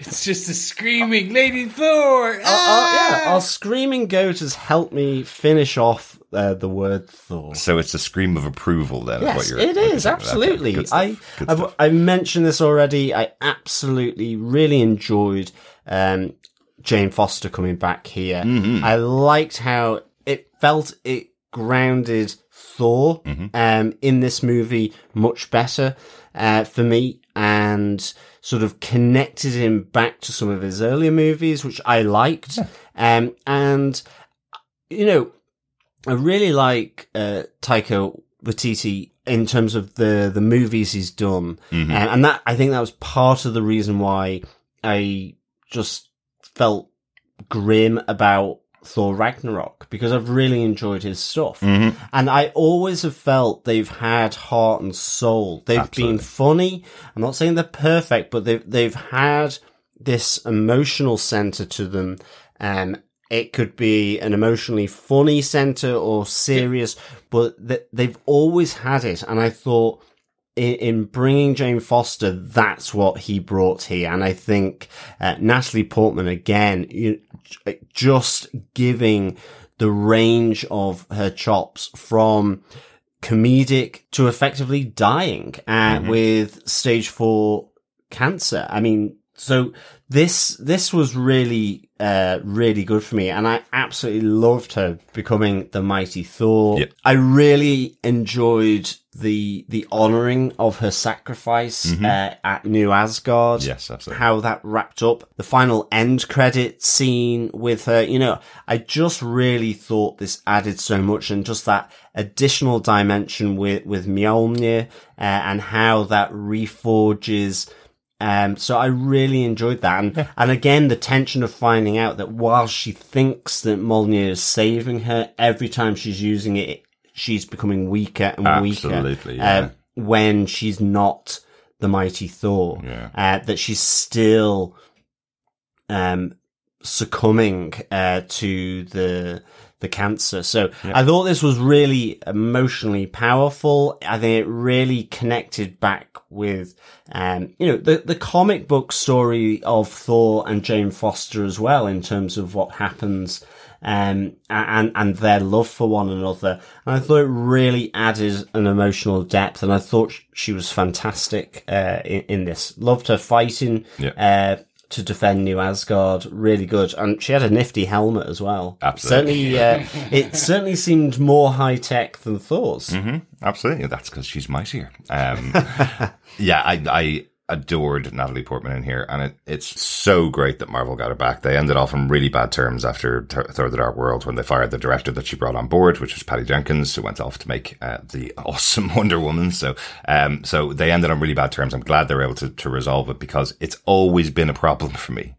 it's just a screaming Lady Thor. Uh, Ah! yeah, our screaming goat has helped me finish off uh, the word Thor. So it's a scream of approval, then. is what Yes, you're, it you're is saying. absolutely. Okay, good stuff, I good I've. I mentioned this already. I absolutely really enjoyed um, Jane Foster coming back here. Mm-hmm. I liked how it felt it grounded Thor Mm-hmm. um, in this movie much better uh, for me, and sort of connected him back to some of his earlier movies, which I liked. Um, and you know, I really like uh, Taika Waititi in terms of the the movies he's done, Mm-hmm. and, and that I think that was part of the reason why I just felt grim about Thor Ragnarok because I've really enjoyed his stuff, Mm-hmm. and I always have felt they've had heart and soul. They've been funny. I'm not saying they're perfect, but they've they've had this emotional center to them. Um, it could be an emotionally funny center or serious, but th- they've always had it. And I thought in, in bringing Jane Foster, that's what he brought here. And I think uh, Natalie Portman again, you, just giving the range of her chops from comedic to effectively dying uh, with stage four cancer. I mean, so this this was really uh really good for me and I absolutely loved her becoming the mighty Thor. Yep. I really enjoyed the the honoring of her sacrifice uh, at New Asgard. Yes, absolutely. How that wrapped up. The final end credit scene with her, you know, I just really thought this added so much and just that additional dimension with with Mjolnir uh, and how that reforges um, so I really enjoyed that. And, and again, the tension of finding out that while she thinks that Mjolnir is saving her, every time she's using it, she's becoming weaker and Absolutely, weaker. yeah. Uh, when she's not the mighty Thor. Yeah. Uh, that she's still, um, succumbing, uh, to the, the cancer. So I thought this was really emotionally powerful. I think it really connected back with, um, you know, the, the comic book story of Thor and Jane Foster as well in terms of what happens, um, and, and their love for one another. And I thought it really added an emotional depth and I thought she was fantastic, uh, in, in this. Loved her fighting, Yeah. uh, to defend New Asgard, really good, and she had a nifty helmet as well. Absolutely. certainly, uh, it certainly seemed more high tech than Thor's. Mm-hmm. Absolutely, that's because she's mightier. Um, yeah, I, I adored Natalie Portman in here, and it, it's so great that Marvel got her back. They ended off on really bad terms after Th- Thor: The Dark World when they fired the director that she brought on board, which was Patty Jenkins, who went off to make uh, the awesome Wonder Woman. So, um, so they ended on really bad terms. I'm glad they were able to to resolve it because it's always been a problem for me.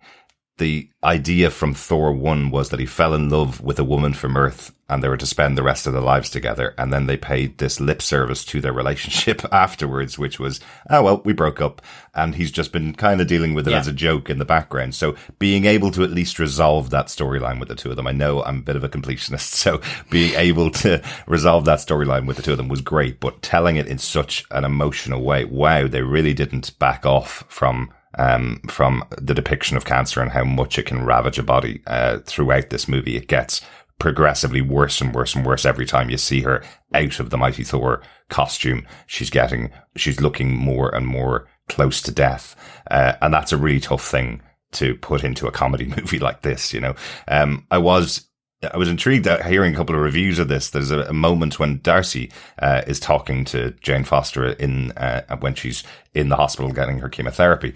The idea from Thor 1 was that he fell in love with a woman from Earth and they were to spend the rest of their lives together. And then they paid this lip service to their relationship afterwards, which was, oh, well, we broke up. And he's just been kind of dealing with it Yeah. as a joke in the background. So being able to at least resolve that storyline with the two of them, I know I'm a bit of a completionist. So being able to resolve that storyline with the two of them was great, but telling it in such an emotional way, wow, they really didn't back off from um, from the depiction of cancer and how much it can ravage a body uh, throughout this movie. It gets progressively worse and worse and worse every time you see her out of the Mighty Thor costume. She's getting, she's looking more and more close to death. Uh, and that's a really tough thing to put into a comedy movie like this, you know. Um, I was I was intrigued at hearing a couple of reviews of this. There's a, a moment when Darcy uh, is talking to Jane Foster in uh, when she's in the hospital getting her chemotherapy,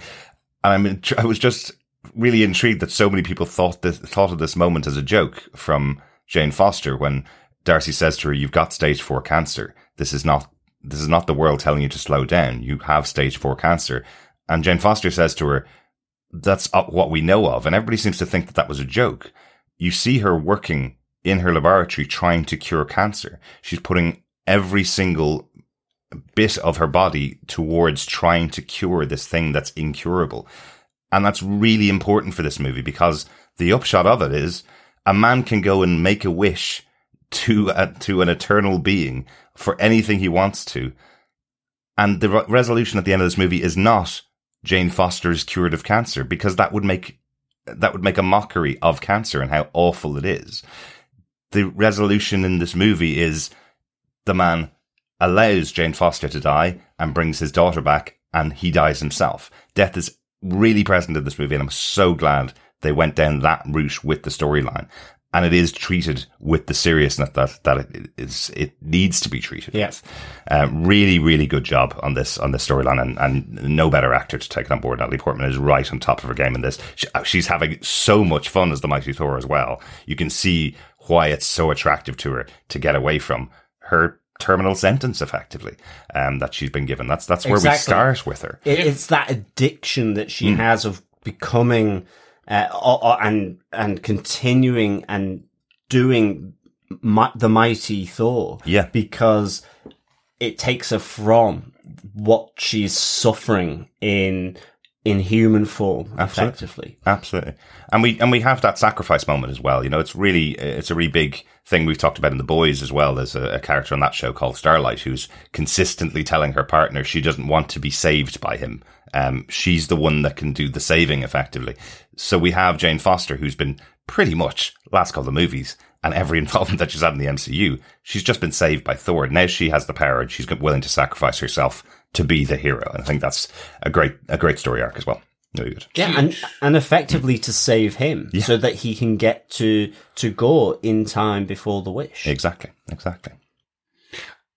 and I'm I was just really intrigued that so many people thought this, thought of this moment as a joke from Jane Foster when Darcy says to her, "You've got stage four cancer. This is not this is not the world telling you to slow down. You have stage four cancer." And Jane Foster says to her, "That's what we know of," and everybody seems to think that that was a joke you see her working in her laboratory trying to cure cancer. She's putting every single bit of her body towards trying to cure this thing that's incurable. And that's really important for this movie because the upshot of it is a man can go and make a wish to a, to an eternal being for anything he wants to. And the re- resolution at the end of this movie is not Jane Foster is cured of cancer because that would make that would make a mockery of cancer and how awful it is. The resolution in this movie is the man allows Jane Foster to die and brings his daughter back and he dies himself. Death is really present in this movie and I'm so glad they went down that route with the storyline and it is treated with the seriousness that that it is it needs to be treated. Yes, uh, really, really good job on this on this storyline, and, and no better actor to take it on board. Natalie Portman is right on top of her game in this. She, uh, she's having so much fun as the Mighty Thor as well. You can see why it's so attractive to her to get away from her terminal sentence effectively um, that she's been given. That's that's where exactly. we start with her. It, it's that addiction that she mm. has of becoming uh, and and continuing and doing my, the mighty Thor. Yeah, because it takes her from what she's suffering in in human form Absolutely. effectively. Absolutely. And we and we have that sacrifice moment as well. You know, it's really it's a really big thing we've talked about in the boys as well. There's a, a, character on that show called Starlight who's consistently telling her partner she doesn't want to be saved by him. Um, she's the one that can do the saving effectively. So we have Jane Foster, who's been pretty much last couple of movies and every involvement that she's had in the MCU, she's just been saved by Thor. Now she has the power and she's willing to sacrifice herself to be the hero. And I think that's a great, a great story arc as well. Really good. Yeah, and and effectively to save him, yeah. so that he can get to to Gorr in time before the wish. Exactly, exactly.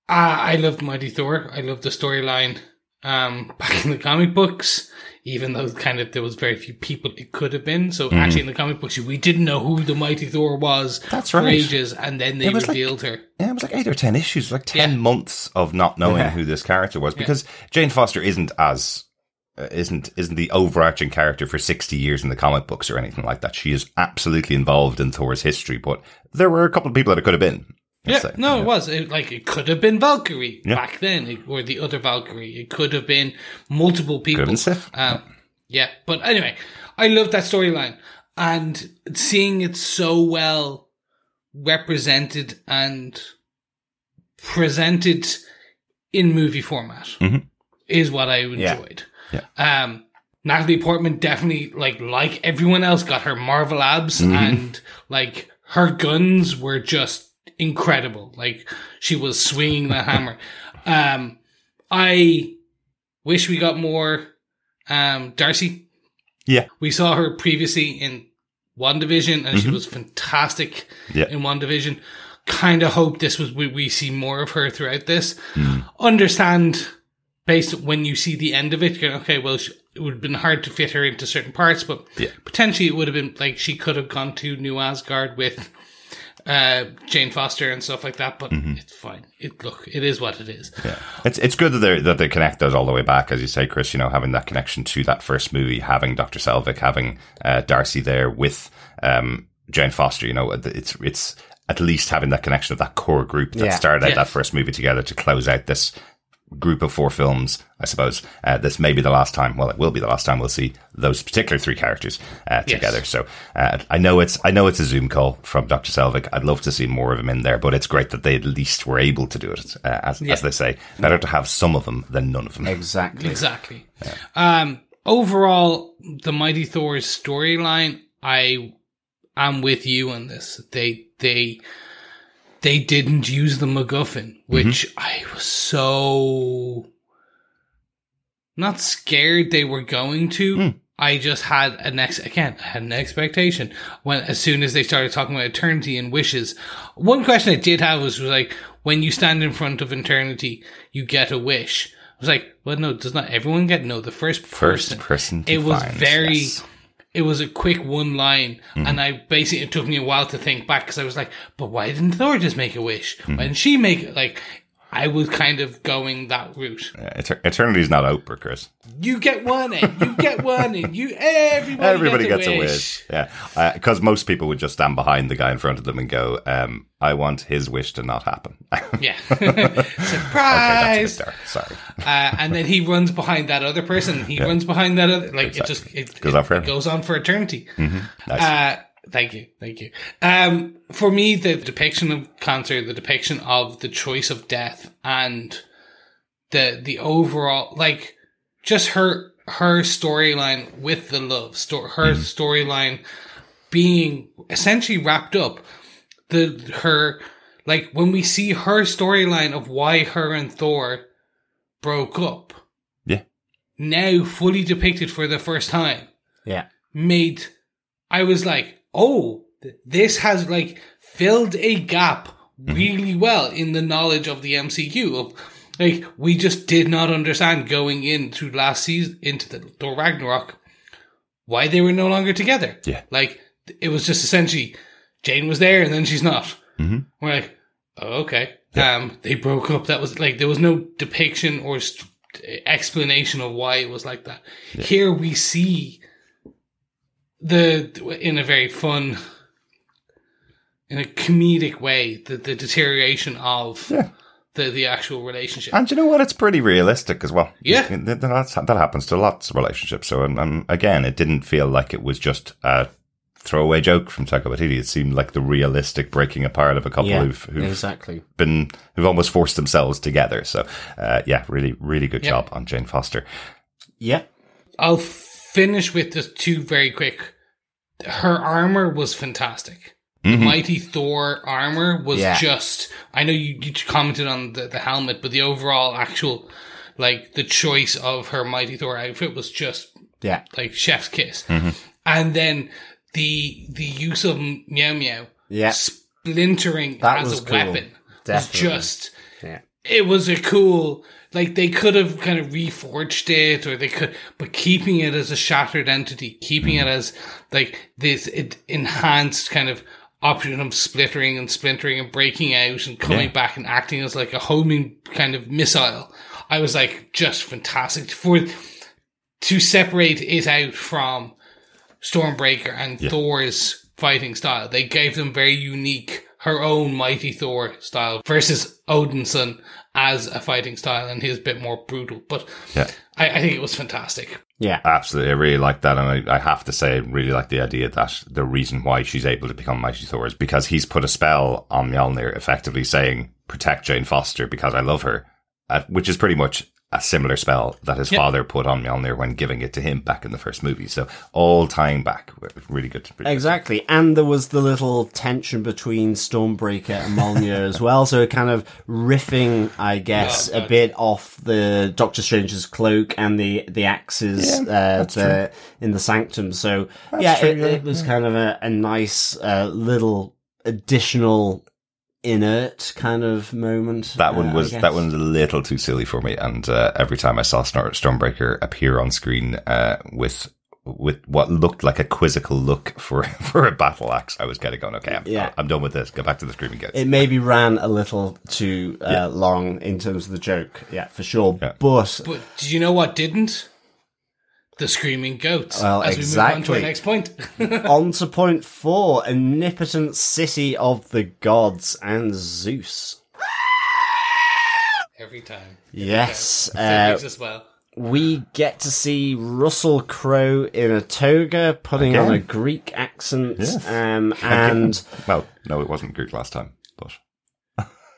Uh, I loved Mighty Thor. I loved the storyline um, back in the comic books, even though kind of there was very few people it could have been. So mm. actually, in the comic books, we didn't know who the Mighty Thor was That's right. for ages, and then they revealed like, her. Yeah, it was like eight or ten issues, like ten yeah. months of not knowing yeah. who this character was, because yeah. Jane Foster isn't as uh, isn't isn't the overarching character for 60 years in the comic books or anything like that. She is absolutely involved in Thor's history, but there were a couple of people that it could have been. Yeah, no, yeah. it was it, like it could have been Valkyrie yeah. back then, it, or the other Valkyrie. It could have been multiple people. Could have been Sif. Um, yeah, but anyway, I love that storyline and seeing it so well represented and presented in movie format mm-hmm. is what I enjoyed. Yeah. yeah. Um, Natalie Portman definitely like like everyone else got her Marvel abs mm-hmm. and like her guns were just incredible. Like she was swinging the hammer. Um, I wish we got more um, Darcy. Yeah, we saw her previously in WandaVision, and mm-hmm. she was fantastic yeah. in WandaVision. Kind of hope this was we, we see more of her throughout this. Mm. Understand based when you see the end of it, you're okay. Well, she, it would have been hard to fit her into certain parts, but yeah. potentially it would have been like she could have gone to New Asgard with uh, Jane Foster and stuff like that. But mm-hmm. it's fine. It look, it is what it is. Yeah, it's it's good that they that they connect those all the way back, as you say, Chris. You know, having that connection to that first movie, having Doctor Selvig, having uh, Darcy there with um, Jane Foster. You know, it's it's at least having that connection of that core group that yeah. started out yeah. that first movie together to close out this group of four films, I suppose. Uh, this may be the last time. Well, it will be the last time we'll see those particular three characters uh, together. Yes. So uh, I know it's I know it's a Zoom call from Doctor Selvig. I'd love to see more of him in there, but it's great that they at least were able to do it. Uh, as, yeah. as they say, better to have some of them than none of them. Exactly. Exactly. Yeah. Um, overall, the Mighty Thor's storyline, I am with you on this. They they they didn't use the MacGuffin, which mm-hmm. I was so not scared they were going to. Mm. I just had an ex again. I had an expectation when as soon as they started talking about eternity and wishes. One question I did have was, was like when you stand in front of eternity, you get a wish. I was like, well, no, does not everyone get no? The first person, First person. It was very. yes. It was a quick one line, mm-hmm. and I basically it took me a while to think back because I was like, "But why didn't Thor just make a wish? Mm-hmm. Why didn't she make it?" Like, I was kind of going that route. Yeah, Eter- Eternity's not Oprah, Chris. You get one, and you get one, and you everybody, Everybody gets, gets a wish. Yeah. Because most people would just stand behind the guy in front of them and go, um, I want his wish to not happen. Yeah, surprise! a dark. Sorry. uh, and then he runs behind that other person. He runs behind that other. Like it just it Goes it, it goes on for eternity. Nice. Uh, thank you, thank you. Um, for me, the depiction of cancer, the depiction of the choice of death, and the the overall like just her her storyline with the love story, her storyline being essentially wrapped up. The her like when we see her storyline of why her and Thor broke up, yeah. now fully depicted for the first time Yeah. made I was like, oh, th- this has like filled a gap really well in the knowledge of the MCU. Of like, we just did not understand going into last season into the Thor Ragnarok why they were no longer together. Yeah. like it was just essentially Jane was there and then she's not. Mhm. We're like, oh, okay. Um, they broke up. That was like there was no depiction or st- explanation of why it was like that. Here we see the in a very fun, in a comedic way, the the deterioration of Yeah. the the actual relationship. And you know what? It's pretty realistic as well. Yeah. That, that's- that happens to lots of relationships. So, and, and again, it didn't feel like it was just a throwaway joke from Taika Waititi. It seemed like the realistic breaking apart of a couple Yeah. who've, who've Exactly. been, who've almost forced themselves together. So, uh, yeah, really, really good Yeah. job on Jane Foster. Yeah. I'll finish with just two very quick. Her armor was fantastic. The mm-hmm. mighty Thor armor was Yeah. just. I know you, you commented on the, the helmet, but the overall actual, like the choice of her mighty Thor outfit was just Yeah. like chef's kiss. Mm-hmm. And then the the use of Meow Meow Yeah. splintering That as was a cool. weapon Definitely. was just Yeah. it was a cool like they could have kind of reforged it or they could but keeping it as a shattered entity keeping it hmm. as like this it enhanced kind of option of splittering and splintering and breaking out and coming Yeah. back and acting as like a homing kind of missile. I was like just fantastic. For to separate it out from stormbreaker and thor's fighting style they gave them very unique her own mighty thor style versus odinson as a fighting style and his bit more brutal but Yeah. I, I think it was fantastic Yeah. Absolutely. I really like that. And I, I have to say, I really like the idea that the reason why she's able to become Mighty Thor is because he's put a spell on Mjolnir, effectively saying, protect Jane Foster because I love her, uh, which is pretty much a similar spell that his Yep. father put on Mjolnir when giving it to him back in the first movie. So all tying back. Really good. Really good. Exactly. And there was the little tension between Stormbreaker and Mjolnir as well. So kind of riffing, I guess, Oh, a bit off the Doctor Strange's cloak and the, the axes, uh, the, in the sanctum. So yeah, true, it, yeah, it was kind of a, a nice, uh, little additional inert kind of moment. That one uh, was guess. that one's a little too silly for me, and uh, every time I saw Stor- Stormbreaker appear on screen uh, with with what looked like a quizzical look for for a battle axe, I was kind of going, okay, I'm, Yeah. I'm done with this. Go back to the screaming goats. It maybe ran a little too uh, Yeah. long in terms of the joke. Yeah, for sure. Yeah. But but do you know what didn't the screaming goats Well, as we move on to exactly. our next point. On to point four, omnipotent city of the gods and Zeus. every time. Yes, Physics uh, as well. we get to see Russell Crowe in a toga, putting on a Greek accent, Yes. um, and well, no, it wasn't Greek last time, but Yeah,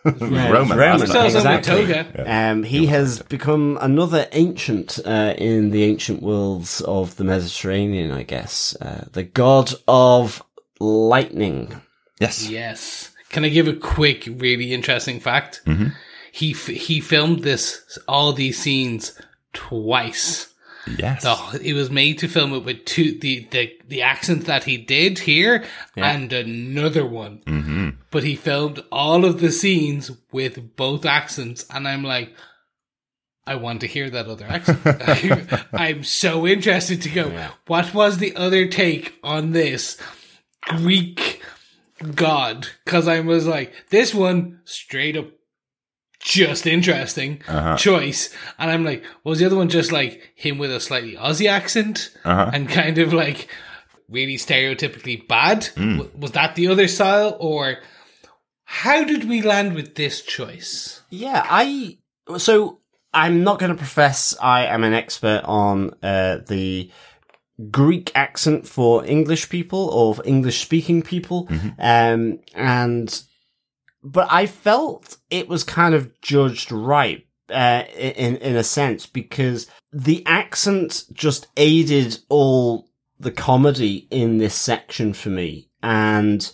Roman. Roman, last so time. it's on the exactly. toga um, he has become another ancient uh, in the ancient worlds of the Mediterranean, I guess. Uh, the god of lightning. Yes. Yes. Can I give a quick, really interesting fact? Mm-hmm. He f- he filmed this all these scenes twice, Yes. the, it was made to film it with two the the, the accent that he did here and another one. Mm-hmm. But he filmed all of the scenes with both accents, and I'm like. I want to hear that other accent. I'm so interested to go. What was the other take on this Greek god? Because I was like, this one straight up just interesting choice. And I'm like, was the other one just like him with a slightly Aussie accent and kind of like really stereotypically bad? W- Was that the other style? Or how did we land with this choice? Yeah, I so I'm not going to profess I am an expert on uh, the Greek accent for English people or English speaking people, um, and but I felt it was kind of judged right uh, in in a sense because the accent just aided all the comedy in this section for me, and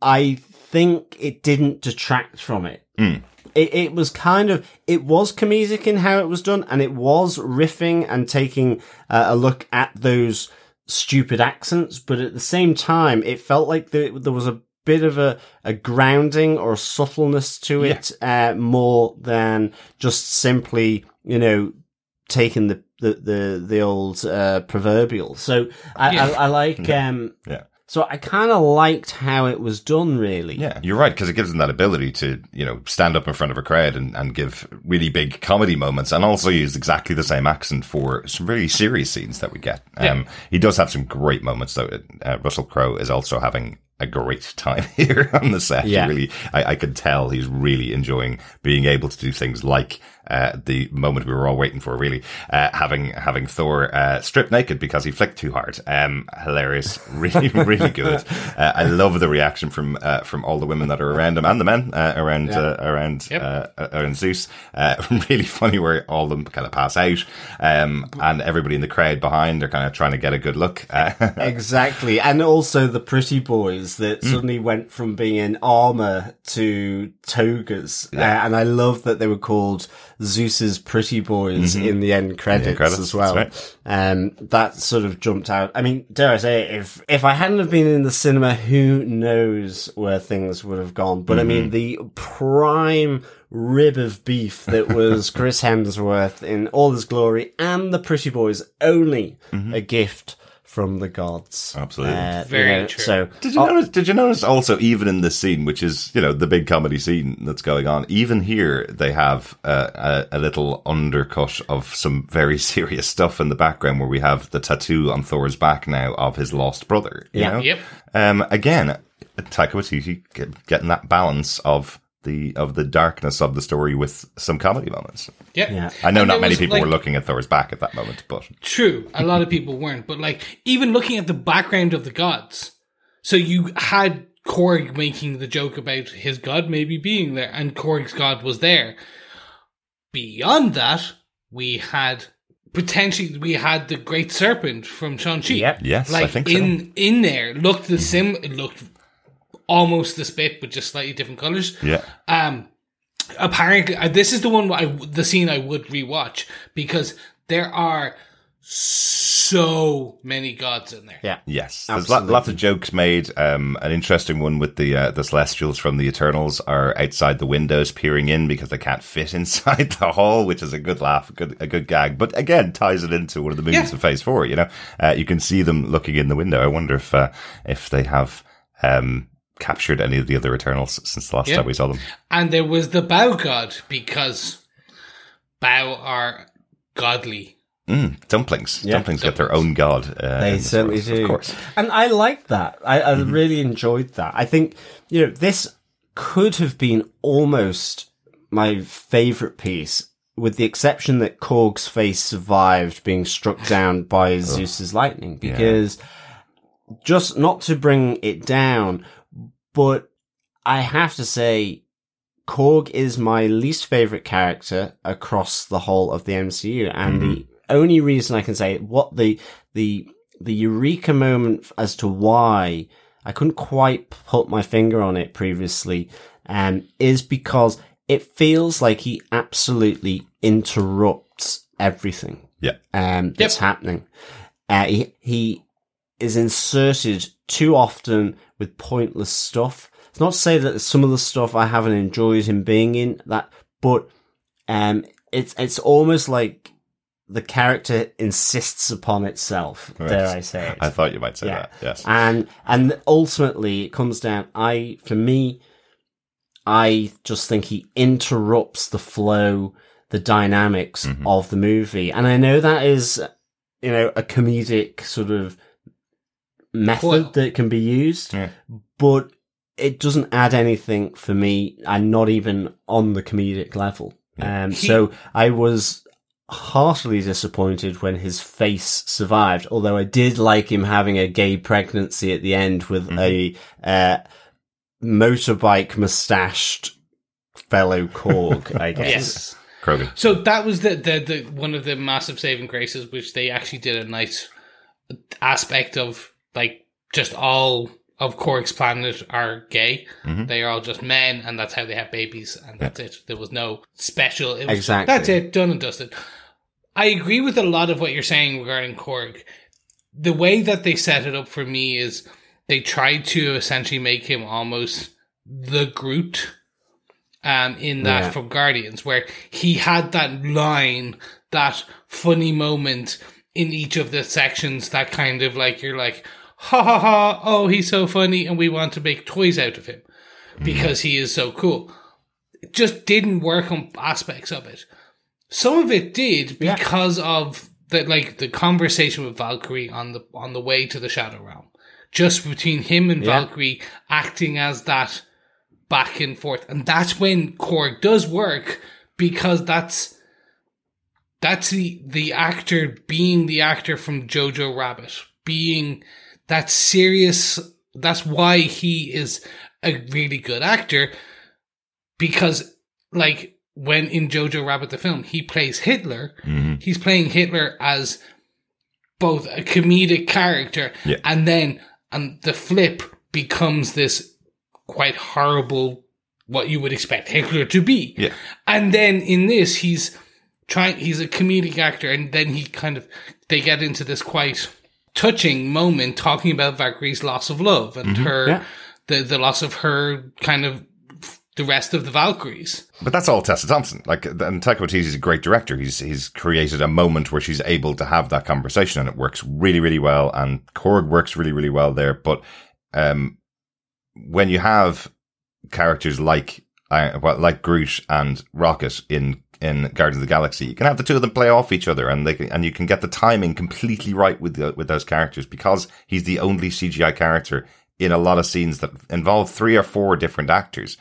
I think it didn't detract from it. It, it was kind of it was comedic in how it was done, and it was riffing and taking uh, a look at those stupid accents. But at the same time, it felt like there, there was a bit of a, a grounding or a subtleness to it, uh, more than just simply you know taking the the the, the old uh, proverbial. So I, Yeah. I, I like um. Yeah. So I kind of liked how it was done, really. Yeah, you're right because it gives them that ability to, you know, stand up in front of a crowd and, and give really big comedy moments, and also use exactly the same accent for some really serious scenes that we get. Um, he does have some great moments though. Uh, Russell Crowe is also having a great time here on the set. Yeah. He really, I, I could tell he's really enjoying being able to do things like uh, the moment we were all waiting for, really, uh, having having Thor uh, stripped naked because he flicked too hard. Um, hilarious, really, really good. Uh, I love the reaction from uh, from all the women that are around him and the men uh, around uh, around Yep. uh, around Zeus. Uh, really funny where all of them kind of pass out, um, and everybody in the crowd behind are kind of trying to get a good look. Uh, Exactly. And also the pretty boys that Hmm. suddenly went from being in armor to togas. Uh, and I love that they were called Zeus's pretty boys in the end credits, Mm-hmm. credits, as well. that's Um, that sort of jumped out. I mean, dare I say, if, if I hadn't have been in the cinema, who knows where things would have gone. But I mean, the prime rib of beef that was Chris Hemsworth in all his glory and the pretty boys only a gift from the gods. Absolutely. Uh, you Very know, true. So, Did you Oh, notice? Did you notice also even in this scene, which is you know the big comedy scene that's going on, even here they have uh, a, a little undercut of some very serious stuff in the background, where we have the tattoo on Thor's back now of his lost brother. You Yeah. know? Yep. Um, again, Taika Waititi getting that balance of the of the darkness of the story with some comedy moments. Yep. Yeah. I know And not many was, people like- were looking at Thor's back at that moment, but True, a lot of people weren't, but like even looking at the background of the gods, so you had Korg making the joke about his god maybe being there, and Korg's god was there. Beyond that, we had potentially we had the Great Serpent from Shang Chi. Yep. yes, like I think so. in in there looked the sim. It looked almost the spit, but just slightly different colors. Yeah, Um, apparently, uh, this is the one I the scene I would rewatch because there are so many gods in there. yeah. Yes, there's lo- lots of jokes made. Um, an interesting one with the uh, the Celestials from the Eternals are outside the windows peering in because they can't fit inside the hall, which is a good laugh, a good a good gag. But again, ties it into one of the movies Yeah. of Phase Four. You know, uh, you can see them looking in the window. I wonder if uh, if they have um, captured any of the other Eternals since the last Yeah. time we saw them. And there was the Bao god because Bao are godly. Mm, dumplings, Yeah, dumplings get their own god. Uh, They certainly world, do. of course. And I like that. I, I really enjoyed that. I think, you know, this could have been almost my favorite piece, with the exception that Korg's face survived being struck down by Zeus's lightning, because just not to bring it down, but I have to say, Korg is my least favorite character across the whole of the MCU, and the only reason I can say what the the the eureka moment as to why I couldn't quite put my finger on it previously, um, is because it feels like he absolutely interrupts everything. Yeah. um, that's happening. Uh, he, he is inserted too often with pointless stuff. It's not to say that some of the stuff I haven't enjoyed him being in that, but um, it's it's almost like the character insists upon itself. Dare I say it? I thought you might say Yeah. that. Yes. And and ultimately it comes down I for me I just think he interrupts the flow, the dynamics Mm-hmm. of the movie. And I know that is you know a comedic sort of method Well- that can be used, Yeah. but it doesn't add anything for me and not even on the comedic level. Um so I was heartily disappointed when his face survived. Although I did like him having a gay pregnancy at the end with a uh, motorbike mustached fellow Korg. I guess. Yes. Krogan. So that was the, the the one of the massive saving graces, which they actually did a nice aspect of, like just all of Korg's planet are gay. They are all just men, and that's how they have babies, and that's it. There was no special. It was, Exactly. That's it. Done and dusted. I agree with a lot of what you're saying regarding Korg. The way that they set it up for me is they tried to essentially make him almost the Groot um, in that Yeah. from Guardians, where he had that line, that funny moment in each of the sections that kind of like you're like, ha ha ha, oh he's so funny, and we want to make toys out of him because he is so cool. It just didn't work on aspects of it. Some of it did Yeah. because of the like the conversation with Valkyrie on the on the way to the Shadow Realm. Just between him and Yeah. Valkyrie acting as that back and forth. And that's when Korg does work because that's that's the the actor being the actor from Jojo Rabbit, being that serious that's why he is a really good actor because like when in Jojo Rabbit the film he plays Hitler, mm-hmm. he's playing Hitler as both a comedic character Yeah. and then and the flip becomes this quite horrible what you would expect Hitler to be. Yeah. And then in this he's trying he's a comedic actor and then he kind of they get into this quite touching moment talking about Valkyrie's loss of love and her Yeah. the the loss of her kind of the rest of the Valkyries. But that's all Tessa Thompson. Like, and Taika is a great director. He's he's created a moment where she's able to have that conversation, and it works really, really well. And Korg works really, really well there. But um, when you have characters like uh, well, like Groot and Rocket in in Guardians of the Galaxy, you can have the two of them play off each other, and they can, and you can get the timing completely right with the, with those characters because he's the only CGI character in a lot of scenes that involve three or four different actors.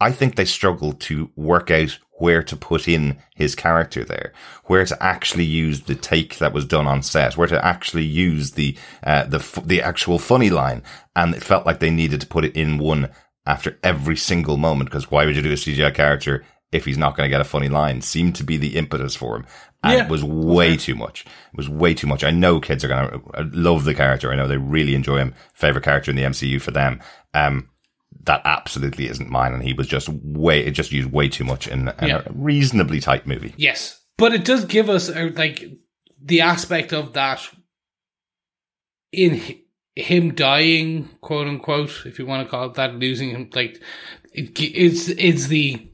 I think they struggle to work out where to put in his character there, where to actually use the take that was done on set, where to actually use the uh, the the actual funny line, and it felt like they needed to put it in one after every single moment. Because why would you do a CGI character if he's not going to get a funny line? Seemed to be the impetus for him, and Yeah. it was way too much. It was way too much. I know kids are going to love the character. I know they really enjoy him. Favorite character in the MCU for them. Um, that absolutely isn't mine. And he was just way, it just used way too much in, in Yeah. a reasonably tight movie. Yes, but it does give us uh, like the aspect of that in hi- him dying, quote unquote, if you want to call it that, losing him. Like it, it's it's the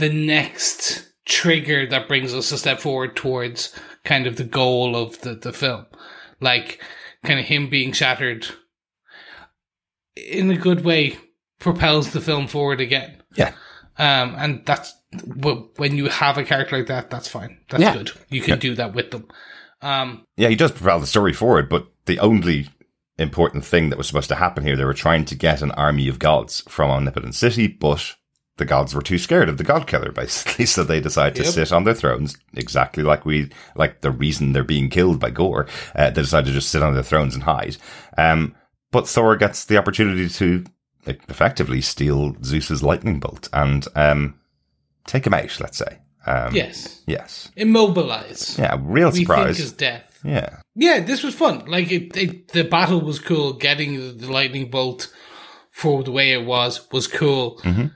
the next trigger that brings us a step forward towards kind of the goal of the the film, like kind of him being shattered in a good way propels the film forward again. Yeah. Um, and that's when you have a character like that, that's fine. That's Yeah. good. You can do that with them. Um, Yeah, he does propel the story forward, but the only important thing that was supposed to happen here, they were trying to get an army of gods from Omnipotent City, but the gods were too scared of the god killer, basically, so they decide to Yep. sit on their thrones, exactly like we, like the reason they're being killed by Gorr. Uh, they decide to just sit on their thrones and hide. Um, but Thor gets the opportunity to effectively steal Zeus's lightning bolt and um, take him out. Let's say, um, yes, yes, immobilize. yeah, real we surprise. think is death. yeah, Yeah, this was fun. Like it, it, the battle was cool. Getting the, the lightning bolt for the way it was was cool, Mm-hmm.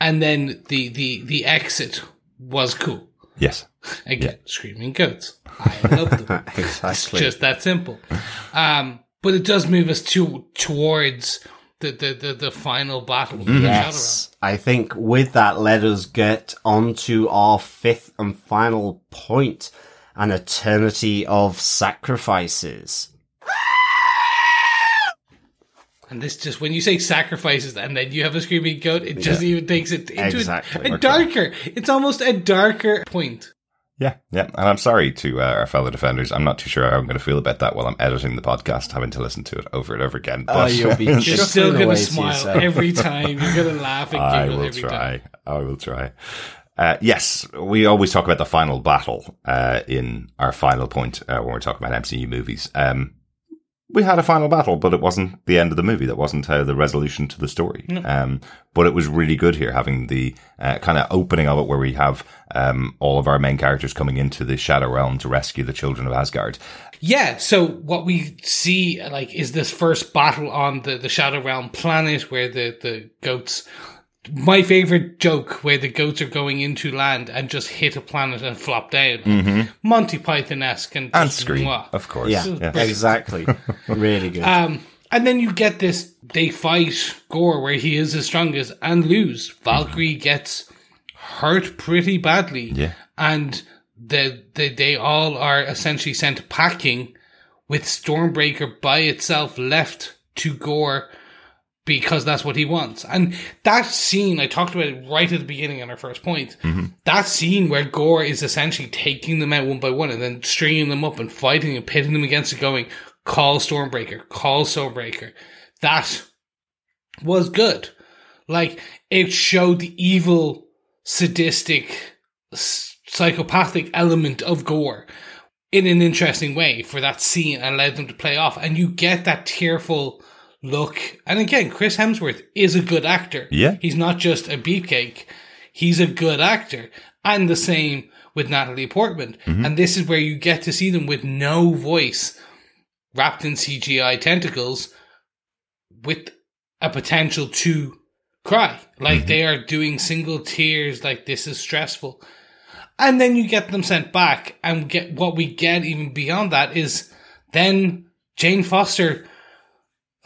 And then the the the exit was cool. Yes. Again, screaming goats. I love them. exactly. Just that simple. Um, but it does move us to towards the the the, the final battle. in the Yes. I think with that, let us get on to our fifth and final point an eternity of sacrifices. And this just when you say sacrifices and then you have a screaming goat, it just even takes it into Exactly. a, a darker. It's almost a darker point. Yeah, yeah. And I'm sorry to uh, our fellow defenders. I'm not too sure how I'm going to feel about that while I'm editing the podcast, having to listen to it over and over again. But Oh, you'll be You're still going to to smile yourself. every time. You're going to laugh and I will every try. time. I will try. Uh, yes, we always talk about the final battle uh, in our final point uh, when we're talking about MCU movies. Um, we had a final battle, but it wasn't the end of the movie. That wasn't uh, the resolution to the story. Um, but it was really good here, having the uh, kind of opening of it where we have um, all of our main characters coming into the Shadow Realm to rescue the children of Asgard. Yeah, so what we see like is this first battle on the, the Shadow Realm planet where the, the goats my favorite joke where the goats are going into land and just hit a planet and flop down. Monty Python esque and, And Scream, mwah. of course. Yeah, Yeah. exactly. really good. Um, and then you get this, they fight Gorr where he is the strongest and lose. Valkyrie gets hurt pretty badly. Yeah. And the, the, they all are essentially sent packing with Stormbreaker by itself left to Gorr because that's what he wants. And that scene, I talked about it right at the beginning on our first point. Mm-hmm. That scene where Gorr is essentially taking them out one by one and then stringing them up and fighting and pitting them against it, going, call Stormbreaker, call Stormbreaker. That was good. Like, it showed the evil, sadistic, psychopathic element of Gorr in an interesting way for that scene and allowed them to play off. And you get that tearful look. And again, Chris Hemsworth is a good actor. Yeah. He's not just a beefcake. He's a good actor. And the same with Natalie Portman. Mm-hmm. And this is where you get to see them with no voice wrapped in CGI tentacles with a potential to cry. Like mm-hmm. they are doing single tears, like this is stressful. And then you get them sent back and get what we get even beyond that is then Jane Foster,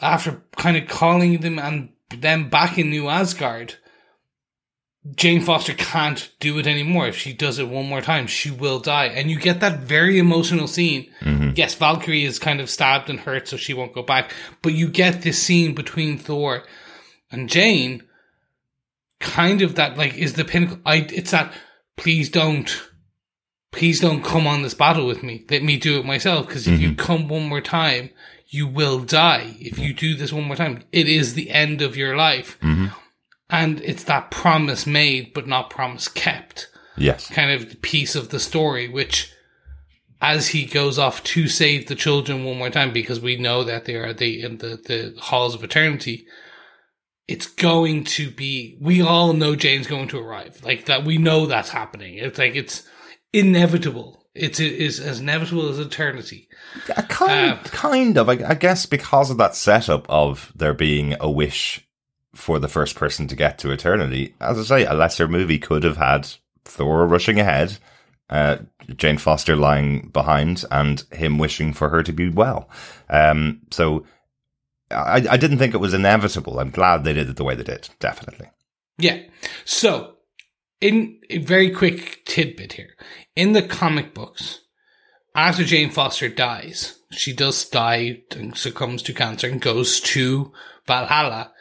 after kind of calling them and them back in New Asgard, Jane Foster can't do it anymore. If she does it one more time, she will die. And you get that very emotional scene. Mm-hmm. Yes, Valkyrie is kind of stabbed and hurt, so she won't go back. But you get this scene between Thor and Jane, kind of that like is the pinnacle. I it's that please don't, please don't come on this battle with me. Let me do it myself. Because if you mm-hmm. come one more time, you will die. If you do this one more time, it is the end of your life. Mm-hmm. And it's that promise made, but not promise kept Yes. kind of piece of the story, which as he goes off to save the children one more time, because we know that they are the in the, the halls of eternity, it's going to be we all know Jane's going to arrive. Like that we know that's happening. It's like it's inevitable. It's it is as inevitable as eternity. Kind, Uh, kind of. I, I guess because of that setup of there being a wish for the first person to get to eternity. As I say, a lesser movie could have had Thor rushing ahead, uh, Jane Foster lying behind, and him wishing for her to be well. Um, so I, I didn't think it was inevitable. I'm glad they did it the way they did. Definitely. Yeah. So, in a very quick tidbit here, in the comic books, after Jane Foster dies, she does die and succumbs to cancer and goes to Valhalla.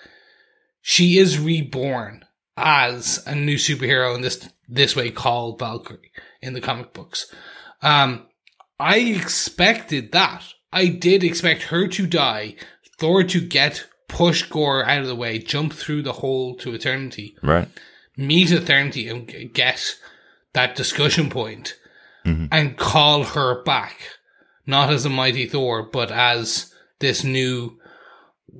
She is reborn as a new superhero in this this way called Valkyrie in the comic books. Um, I expected that. I did expect her to die, Thor to get push Gorr out of the way, jump through the hole to eternity, Right. meet eternity, and get that discussion point mm-hmm. and call her back, not as a mighty Thor, but as this new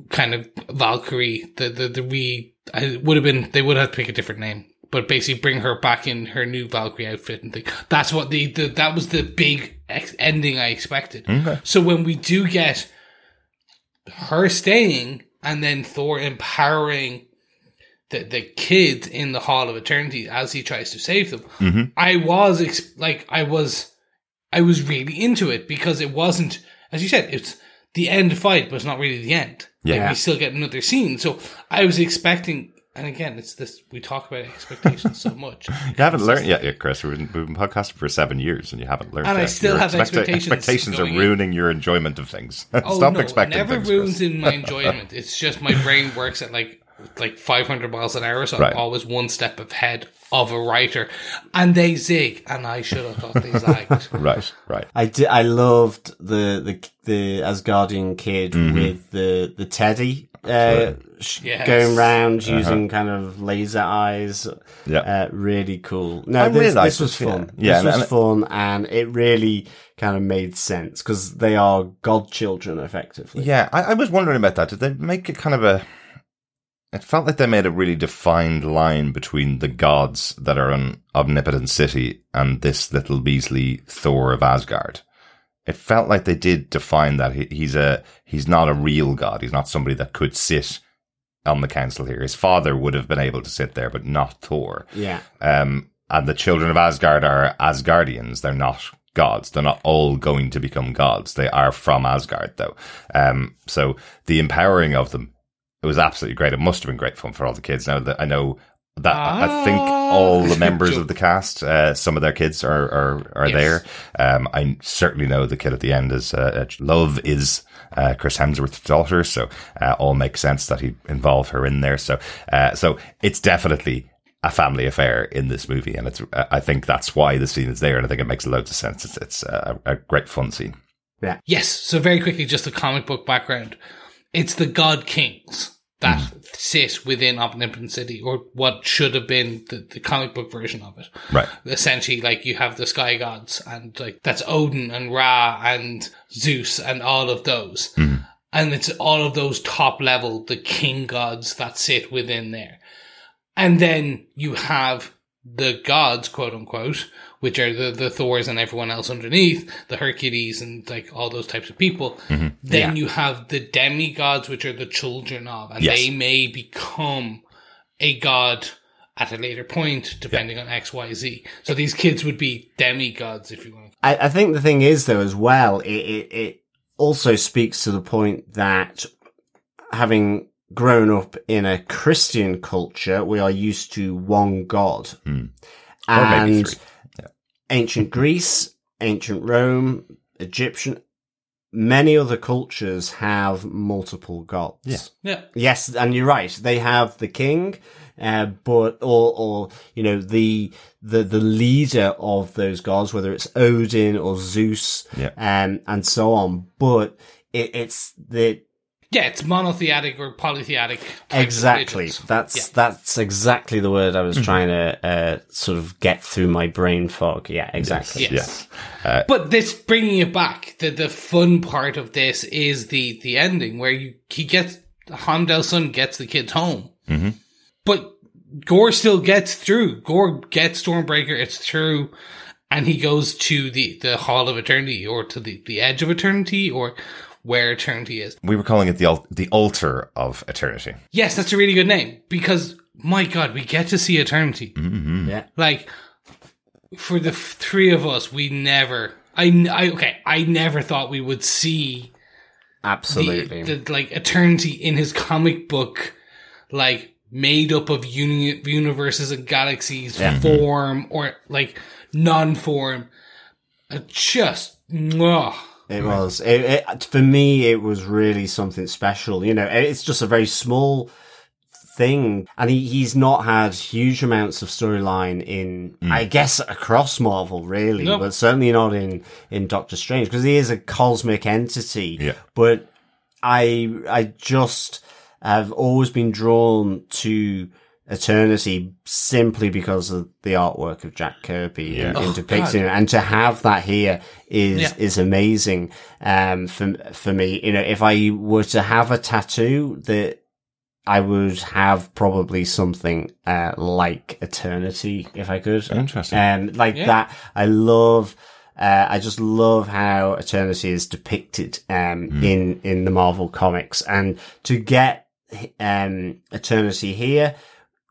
kind of Valkyrie. The the the we I would have been they would have to pick a different name, but basically bring her back in her new Valkyrie outfit and thing. That's what the, the that was the big ex- ending I expected. So when we do get her staying and then Thor empowering the the kid in the Hall of Eternity as he tries to save them. Mm-hmm. I was ex- like I was I was really into it because it wasn't as you said it's the end fight, but it's not really the end. Like, Yeah. we still get another scene. So I was expecting, and again, it's this we talk about expectations so much. You haven't learned yet, yet, Chris. We've been, we've been podcasting for seven years, and you haven't learned. And I yet. still Your have expectations Expectations are going in. ruining your enjoyment of things. Oh Stop no, expecting it never things. ruins Chris. in my enjoyment. It's just my brain works at like like 500 miles an hour, so Right. I'm always one step ahead of a writer, and they zig, and I should have thought they zagged. Right, right. I did. I loved the the the Asgardian kid Mm-hmm. with the the teddy uh, sh- Yes. going round using kind of laser eyes. Uh-huh. Yeah. uh, really cool. No, I this, really liked this was fun. Yeah, this and- was and- fun, and it really kind of made sense because they are godchildren, effectively. Yeah, I, I was wondering about that. Did they make it kind of a? It felt like they made a really defined line between the gods that are an omnipotent city and this little Beasley Thor of Asgard. It felt like they did define that he, he's a he's not a real god. He's not somebody that could sit on the council here. His father would have been able to sit there, but not Thor. yeah. Um, and the children of Asgard are Asgardians. They're not gods. They're not all going to become gods. They are from Asgard, though. Um, so the empowering of them, it was absolutely great. It must have been great fun for all the kids. Now that I know that I think all the members of the cast, uh, some of their kids are are, are Yes. there. Um, I certainly know the kid at the end is uh, Love is uh, Chris Hemsworth's daughter, so uh, all makes sense that he involved her in there. So, uh, so it's definitely a family affair in this movie, and it's I think that's why the scene is there, and I think it makes loads of sense. It's it's a, a great fun scene. Yeah. Yes. So very quickly, just the comic book background. It's the God Kings that hmm. sit within Omnipotent City, or what should have been the, the comic book version of it. Right. Essentially, like you have the sky gods, and like that's Odin and Ra and Zeus and all of those. Hmm. And it's all of those top level, the king gods that sit within there. And then you have the gods, quote unquote, which are the, the Thors and everyone else underneath, the Hercules and like all those types of people. Mm-hmm. Then you have the demigods, which are the children of, and Yes. they may become a god at a later point, depending on X, Y, Z. So these kids would be demigods, if you want. I, I think the thing is though as well, it, it, it also speaks to the point that having grown up in a Christian culture, we are used to one God. Hmm. Maybe And. Yeah. Ancient Greece, ancient Rome, Egyptian, many other cultures have multiple gods. Yeah. Yeah. Yes, and you're right. They have the king, uh, but or or you know the the the leader of those gods, whether it's Odin or Zeus, Yeah. um, and so on. But it, it's the Yeah, it's monotheatic or polytheatic. types of exactly that's Yeah. that's exactly the word I was Mm-hmm. trying to uh, sort of get through my brain fog. Yeah, exactly. Yes. Yes. But this bringing it back, the the fun part of this is the the ending where you he gets Heimdall's son gets the kids home, Mm-hmm. but Gorr still gets through. Gorr gets Stormbreaker. It's through, and he goes to the the Hall of Eternity or to the the Edge of Eternity or where Eternity is. We were calling it the the altar of eternity. Yes, that's a really good name because my God, we get to see Eternity. Yeah. like for the three of us we never I, I okay i never thought we would see Absolutely. the like eternity in his comic book like made up of uni- universes and galaxies form or like non-form Uh, just mwah. It was. It, it, for me, it was really something special. You know, it's just a very small thing. And he, he's not had huge amounts of storyline in, mm. I guess, across Marvel, really, but certainly not in, in Doctor Strange, because he is a cosmic entity. Yeah. But I, I just have always been drawn to Eternity simply because of the artwork of Jack Kirby in, in depicting it, and to have that here is Yeah. is amazing. Um, for for me, you know, if I were to have a tattoo that I would have probably something uh, like Eternity if I could. Interesting. Um, like that. I love. Uh, I just love how Eternity is depicted um, in in the Marvel comics, and to get um, Eternity here,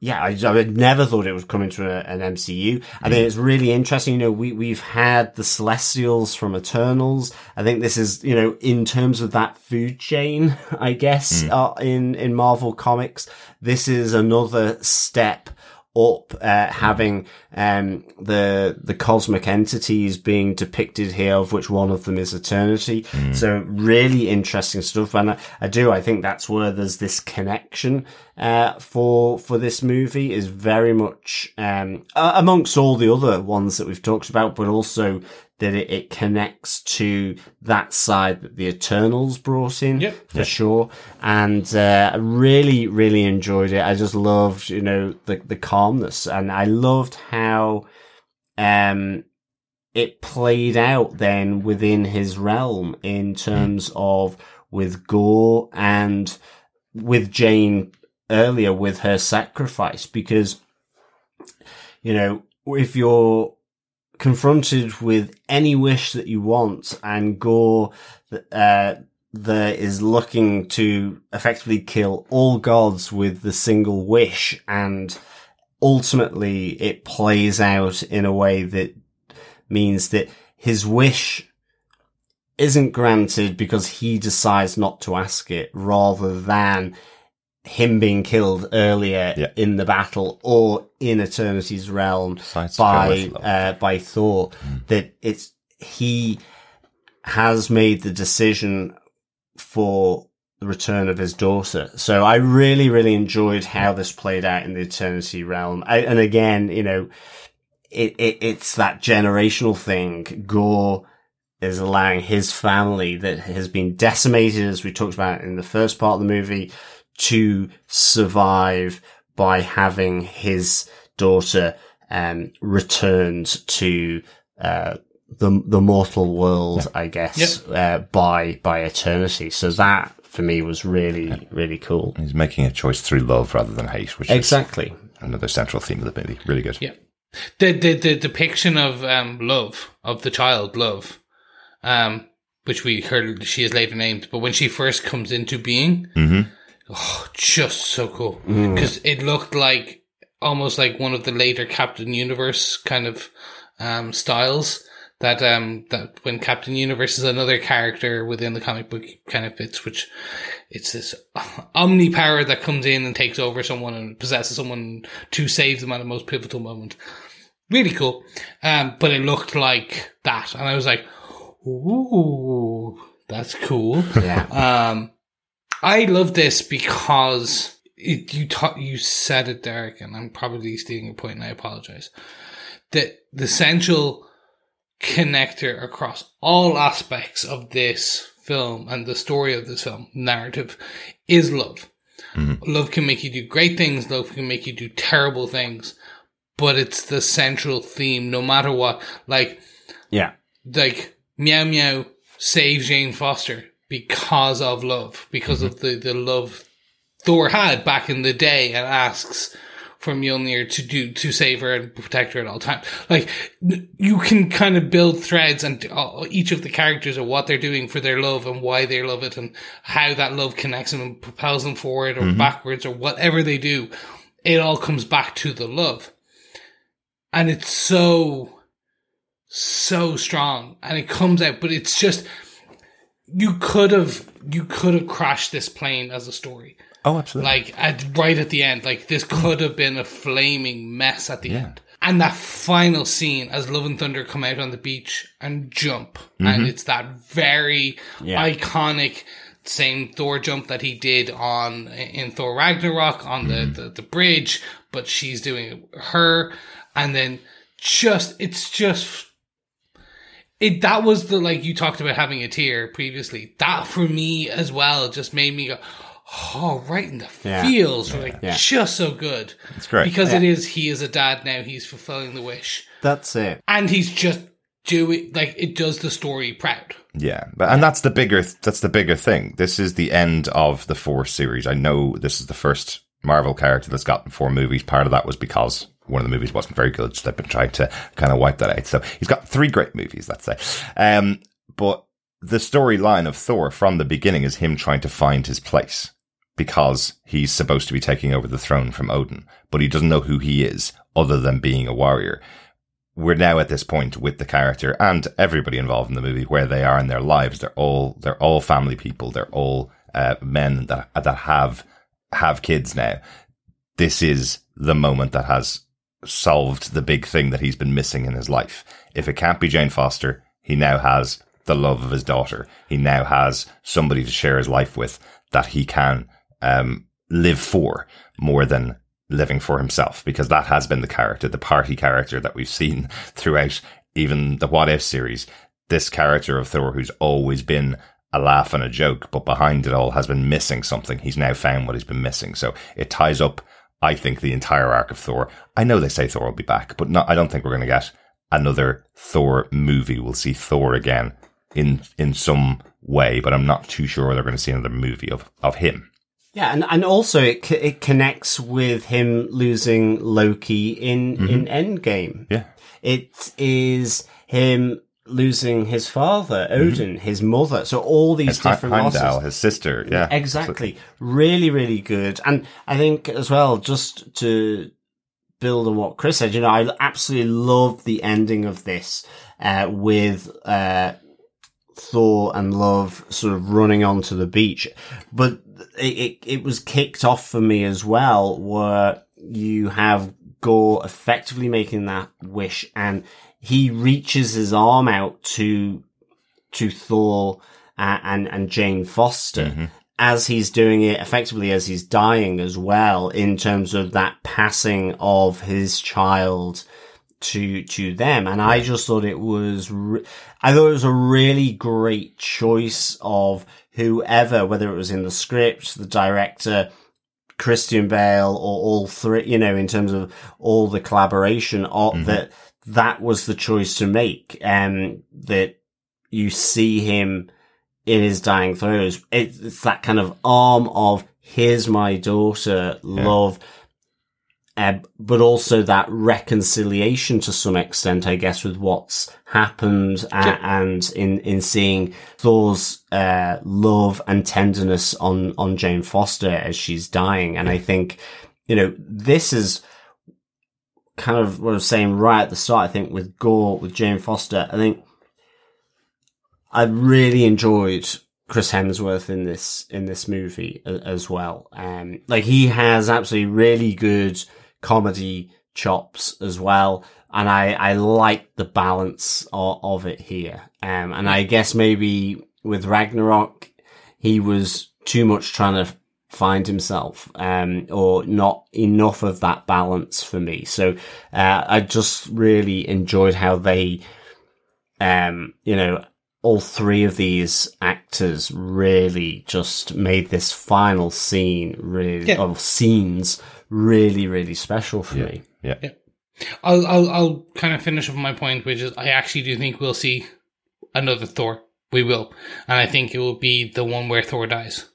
yeah, I, I never thought it was coming to a, an MCU. I think it's really interesting. You know, we, we've had the Celestials from Eternals. I think this is, you know, in terms of that food chain, I guess, uh, in, in Marvel Comics, this is another step up, uh, having, um, the, the cosmic entities being depicted here, of which one of them is eternity. So really interesting stuff. And I, I do, I think that's where there's this connection, uh, for, for this movie is very much, um, uh, amongst all the other ones that we've talked about, but also that it, it connects to that side that the Eternals brought in Yep. for sure. And uh, I really, really enjoyed it. I just loved, you know, the the calmness, and I loved how um it played out then within his realm in terms of with Gorr and with Jane earlier with her sacrifice because you know if you're confronted with any wish that you want and Gorr uh that is looking to effectively kill all gods with the single wish and ultimately it plays out in a way that means that his wish isn't granted because he decides not to ask it rather than him being killed earlier Yeah. in the battle or in Eternity's realm by uh, by Thor that it's he has made the decision for the return of his daughter. So I really, really enjoyed how this played out in the Eternity realm. I, and again, you know, it, it it's that generational thing. Gorr is allowing his family that has been decimated, as we talked about in the first part of the movie, to survive by having his daughter um, returned to uh, the the mortal world, I guess, uh, by by eternity. So that for me was really really cool. He's making a choice through love rather than hate, which Exactly. is another central theme of the movie. Really good. Yeah. The the the depiction of um love of the child love, um, which we heard she is later named, but when she first comes into being, oh, just so cool because it looked like almost like one of the later Captain Universe kind of um styles. That um that when Captain Universe is another character within the comic book kind of fits, which it's this omni power that comes in and takes over someone and possesses someone to save them at the most pivotal moment. Really cool. Um, but it looked like that. And I was like, ooh, that's cool. Yeah. Um, I love this because it, you ta- you said it, Derek, and I'm probably stealing your point, and I apologize. That the central connector across all aspects of this film and the story of this film narrative is love. Mm-hmm. Love can make you do great things. Love can make you do terrible things, but it's the central theme, no matter what. Like yeah. like Meow Meow saves Jane Foster because of love, because of the, the love Thor had back in the day and asks for Mjolnir to do, to save her and protect her at all times. Like, you can kind of build threads and uh, each of the characters and what they're doing for their love and why they love it and how that love connects them and propels them forward or backwards or whatever they do. It all comes back to the love. And it's so, so strong and it comes out, but it's just you could have you could have crashed this plane as a story. Oh, absolutely. Like at right at the end. Like this could have been a flaming mess at the Yeah. end. And that final scene as Love and Thunder come out on the beach and jump. And mm-hmm. it's that very Yeah. iconic same Thor jump that he did on in Thor Ragnarok on the, mm-hmm. the, the bridge, but she's doing her and then just it's just it that was the like you talked about having a tear previously. That for me as well just made me go, oh, right in the Yeah. feels, like Yeah. just so good. It's great. because it is. He is a dad now. He's fulfilling the wish, That's it. and he's just doing like it does the story proud. Yeah, but and that's the bigger that's the bigger thing. This is the end of the four series. I know this is the first Marvel character that's gotten four movies. Part of that was because one of the movies wasn't very good, so they've been trying to kind of wipe that out. So he's got three great movies, let's say. Um, but the storyline of Thor from the beginning is him trying to find his place because he's supposed to be taking over the throne from Odin, but he doesn't know who he is other than being a warrior. We're now at this point with the character and everybody involved in the movie where they are in their lives. They're all they're all family people. They're all uh, men that that have have kids now. This is the moment that has solved the big thing that he's been missing in his life. If it can't be Jane Foster, he now has the love of his daughter. He now has somebody to share his life with that he can um, live for more than living for himself, because that has been the character, the party character that we've seen throughout even the What If series. This character of Thor, who's always been a laugh and a joke, but behind it all has been missing something. He's now found what he's been missing. So it ties up, I think, the entire arc of Thor. I know they say Thor will be back, but not, I don't think we're going to get another Thor movie. We'll see Thor again in, in some way, but I'm not too sure they're going to see another movie of, of him. Yeah, and, and also it c- it connects with him losing Loki in mm-hmm. in Endgame. Yeah. It is him losing his father, Odin, his mother. So all these He- different losses. Heimdall, his sister. Yeah. Exactly. Really, really good. And I think as well, just to build on what Chris said, you know, I absolutely love the ending of this, uh, with, uh, Thor and Love sort of running onto the beach. But it, it, it was kicked off for me as well, where you have Gorr effectively making that wish and he reaches his arm out to, to Thor uh, and, and Jane Foster. As he's doing it effectively as he's dying as well, in terms of that passing of his child to to them. And i just thought it was re- i thought it was a really great choice of whoever whether it was in the script the director christian bale or all three you know in terms of all the collaboration of that that was the choice to make um that you see him in his dying throes. It, it's that kind of arm of here's my daughter love uh, but also that reconciliation to some extent, I guess, with what's happened uh, and in, in seeing Thor's, uh, love and tenderness on, on Jane Foster as she's dying. And I think, you know, this is kind of what I was saying right at the start, I think with Gorr, with Jane Foster, I think I really enjoyed Chris Hemsworth in this in this movie as well. Um, like he has absolutely really good comedy chops as well, and I I like the balance of, of it here. Um, and I guess maybe with Ragnarok, he was too much trying to find himself, um, or not enough of that balance for me. So uh, I just really enjoyed how they um, you know, all three of these actors really just made this final scene really, Yeah. of scenes really, really special for me. Yeah. Yeah. I'll, I'll I'll kind of finish up my point, which is I actually do think we'll see another Thor. We will, and I think it will be the one where Thor dies.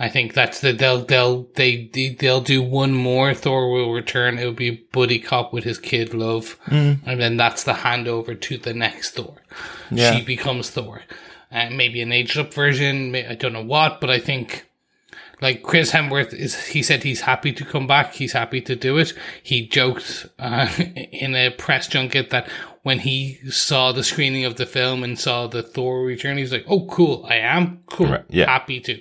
I think that's the they'll they'll they they- they'll do one more. Thor will return. It'll be buddy cop with his kid love, and then that's the handover to the next Thor. Yeah. She becomes Thor, uh, maybe an aged up version. I don't know what, but I think like Chris Hemsworth is he said he's happy to come back he's happy to do it he joked uh, in a press junket that when he saw the screening of the film and saw the Thor return he's like oh cool I am cool Right, yeah. happy to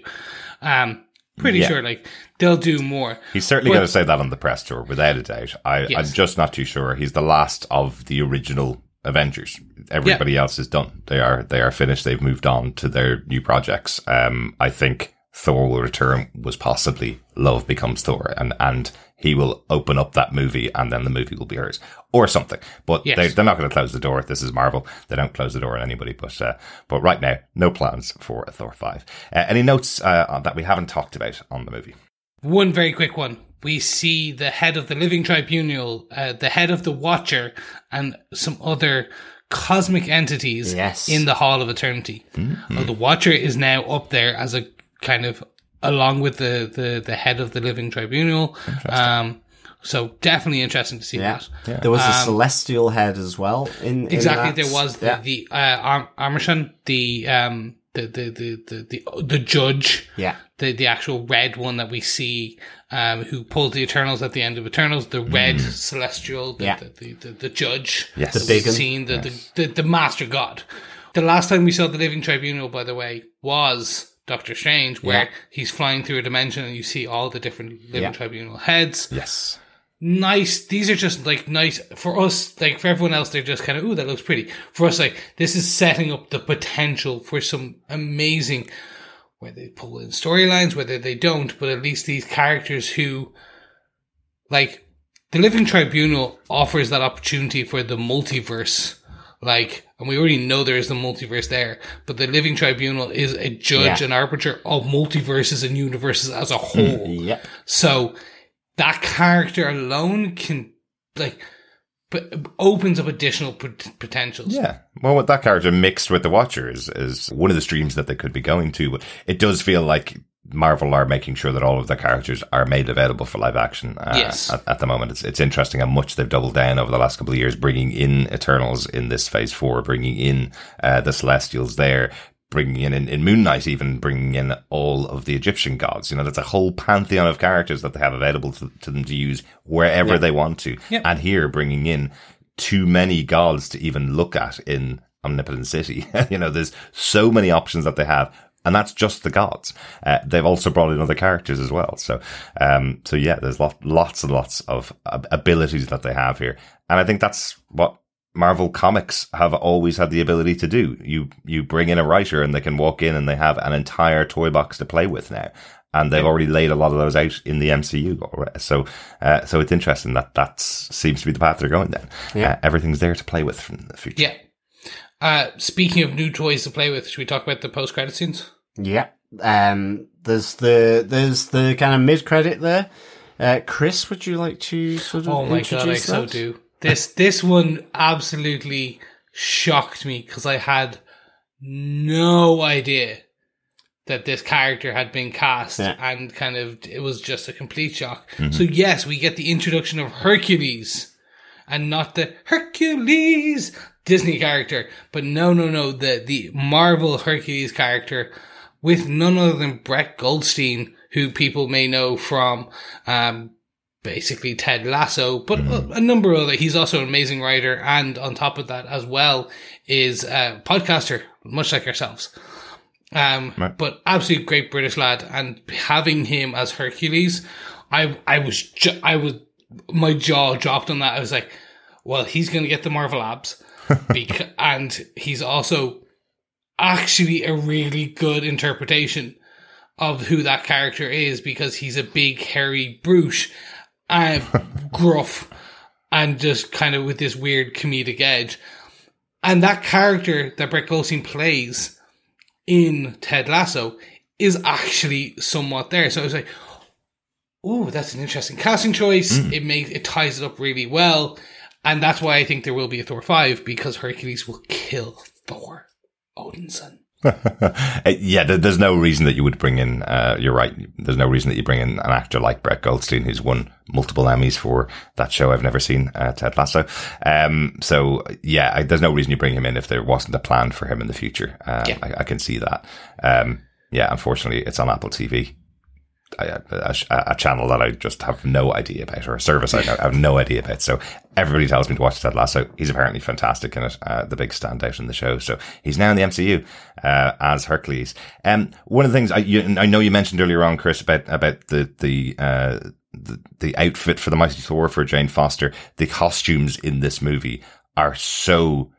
um pretty Yeah. sure like they'll do more He's certainly But- going to say that on the press tour, without a doubt. I, Yes. I'm just not too sure. He's the last of the original Avengers. Everybody else is done. They are they are finished. They've moved on to their new projects. Um, I think Thor will return was possibly Love becomes Thor, and and he will open up that movie, and then the movie will be hers or something. But Yes. they, they're not going to close the door. This is Marvel. They don't close the door on anybody. But uh, but right now, no plans for a Thor five. Uh, any notes uh, that we haven't talked about on the movie? One very quick one. We see the head of the Living Tribunal, uh, the head of the Watcher, and some other cosmic entities Yes. in the Hall of Eternity. Uh, the Watcher is now up there as a kind of along with the the, the head of the Living Tribunal. Um, so definitely interesting to see Yeah. that. There was a celestial head as well in in Um, Exactly, that. there was the, Yeah. the uh, Ar- Arishem, the um, the the the the the, the judge, Yeah. the the actual red one that we see, um, who pulls the Eternals at the end of Eternals, the red celestial, the, Yeah. the, the, the, the judge, Yes. The big un. seen, the, the, the the master god. The last time we saw the Living Tribunal, by the way, was Doctor Strange, where Yeah. he's flying through a dimension and you see all the different Living Yeah. Tribunal heads Yes. nice. These are just like nice for us. Like for everyone else, they're just kind of ooh, that looks pretty. For us, like this is setting up the potential for some amazing. Whether they pull in storylines, whether they don't, but at least these characters who, like, the Living Tribunal offers that opportunity for the multiverse. Like, and we already know there is the multiverse there, but the Living Tribunal is a judge Yeah. and arbiter of multiverses and universes as a whole. Yep. So that character alone can like p- opens up additional pot- potentials. Yeah. Well, with that character mixed with the Watcher is, is one of the streams that they could be going to. But it does feel like Marvel are making sure that all of their characters are made available for live action. Uh, Yes. At, at the moment, it's it's interesting how much they've doubled down over the last couple of years, bringing in Eternals in this Phase Four, bringing in uh, the Celestials there. Bringing in, in in Moon Knight, even bringing in all of the Egyptian gods. You know, that's a whole pantheon of characters that they have available to, to them to use wherever they want to. Yep. And here, bringing in too many gods to even look at in Omnipotent City. you know, there's so many options that they have. And that's just the gods. Uh, they've also brought in other characters as well. So, um, so yeah, there's lot, lots and lots of abilities that they have here. And I think that's what Marvel Comics have always had the ability to do. You, you bring in a writer and they can walk in and they have an entire toy box to play with now. And they've already laid a lot of those out in the MCU. already. So, uh, so it's interesting that that seems to be the path they're going then. Yeah. Uh, everything's there to play with from the future. Yeah. Uh, speaking of new toys to play with, should we talk about the post credit scenes? Yeah. Um, there's the there's the kind of mid credit there. Uh, Chris, would you like to sort of Oh my introduce god, I so do. This this one absolutely shocked me because I had no idea that this character had been cast Yeah. and kind of it was just a complete shock. So yes, we get the introduction of Hercules and not the Hercules Disney character, but no, no, no, the the Marvel Hercules character with none other than Brett Goldstein, who people may know from um, basically Ted Lasso, but a, a number of other. He's also an amazing writer, and on top of that, as well, is a podcaster, much like ourselves. Um, Right. but absolute great British lad, and having him as Hercules, I I was ju- I was my jaw dropped on that. I was like, well, he's going to get the Marvel abs, and he's also actually a really good interpretation of who that character is because he's a big hairy brute, uh, gruff, and just kind of with this weird comedic edge. And that character that Brett Goldstein plays in Ted Lasso is actually somewhat there. So I was like, "Ooh, that's an interesting casting choice. It makes it ties it up really well." And that's why I think there will be a Thor 5 because Hercules will kill Thor, Odinson. Uh, yeah, there, there's no reason that you would bring in. Uh, you're right. There's no reason that you bring in an actor like Brett Goldstein, who's won multiple Emmys for that show I've never seen, uh, Ted Lasso. Um, so yeah, I, there's no reason you bring him in if there wasn't a plan for him in the future. Uh, Yeah. I, I can see that. Um, yeah, unfortunately, it's on Apple TV. A, channel that I just have no idea about, or a service I, know, I have no idea about. So everybody tells me to watch Ted Lasso. He's apparently fantastic in it, uh, the big standout in the show. So he's now in the MCU uh, as Hercules. Um, one of the things I, you, I know you mentioned earlier on, Chris, about about the the. Uh, the, the outfit for the Mighty Thor for Jane Foster, the costumes in this movie are so,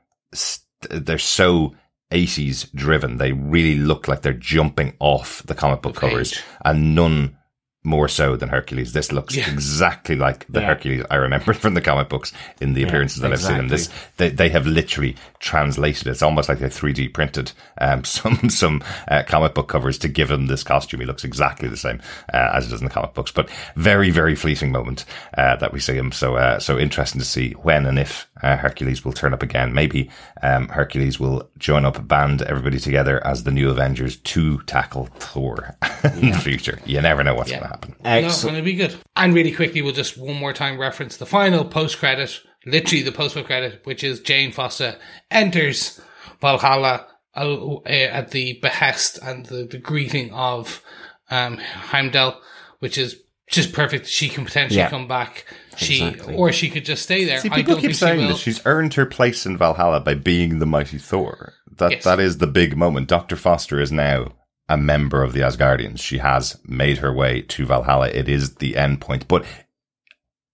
they're so 80s driven. They really look like they're jumping off the comic book covers and none more so than Hercules. This looks Yeah. exactly like the Yeah. Hercules I remember from the comic books in the appearances that I've seen in this. They, they have literally translated it. It's almost like they 3D printed um, some some uh, comic book covers to give him this costume. He looks exactly the same uh, as it does in the comic books, but very very fleeting moment uh, that we see him. So uh, so interesting to see when and if uh, Hercules will turn up again. Maybe um, Hercules will join up, band everybody together as the new Avengers to tackle Thor in the future. You never know what's Yeah. going to happen. No, Excellent. and it'll be good. And really quickly, we'll just one more time reference the final post credit, literally the post credit, which is Jane Foster enters Valhalla uh, at the behest and the, the greeting of um, Heimdall, which is just perfect. She can potentially Yeah. come back. She Exactly. or she could just stay there. See, I people don't keep think she saying will. that she's earned her place in Valhalla by being the mighty Thor. That Yes. that is the big moment. Doctor Foster is now a member of the Asgardians. She has made her way to Valhalla. It is the end point, but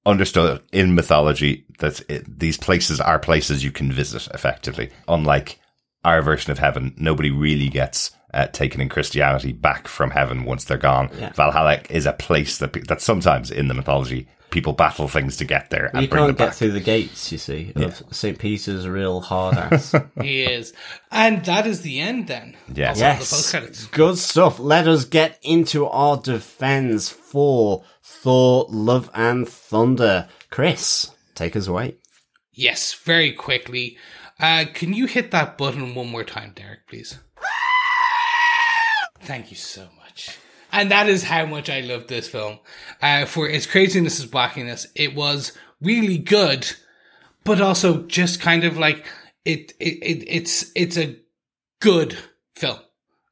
understood in mythology that it, these places are places you can visit effectively. Unlike our version of heaven, nobody really gets uh, taken in Christianity back from heaven once they're gone. Yeah. Valhalla is a place that pe- that sometimes in the mythology people battle things to get there and You bring them can't get back. through the gates, you see, of St. Peter's a real hard ass. He is, and that is the end. Then Yes. Also, the. Good stuff. Let us get into our defense for Thor, Love and Thunder. Chris, take us away. Yes, very quickly. Uh, can you hit that button one more time, Derek, please? Thank you so much. And that is how much I love this film. Uh, for its craziness, its wackiness, it was really good, but also just kind of like it. It, it it's it's a good film.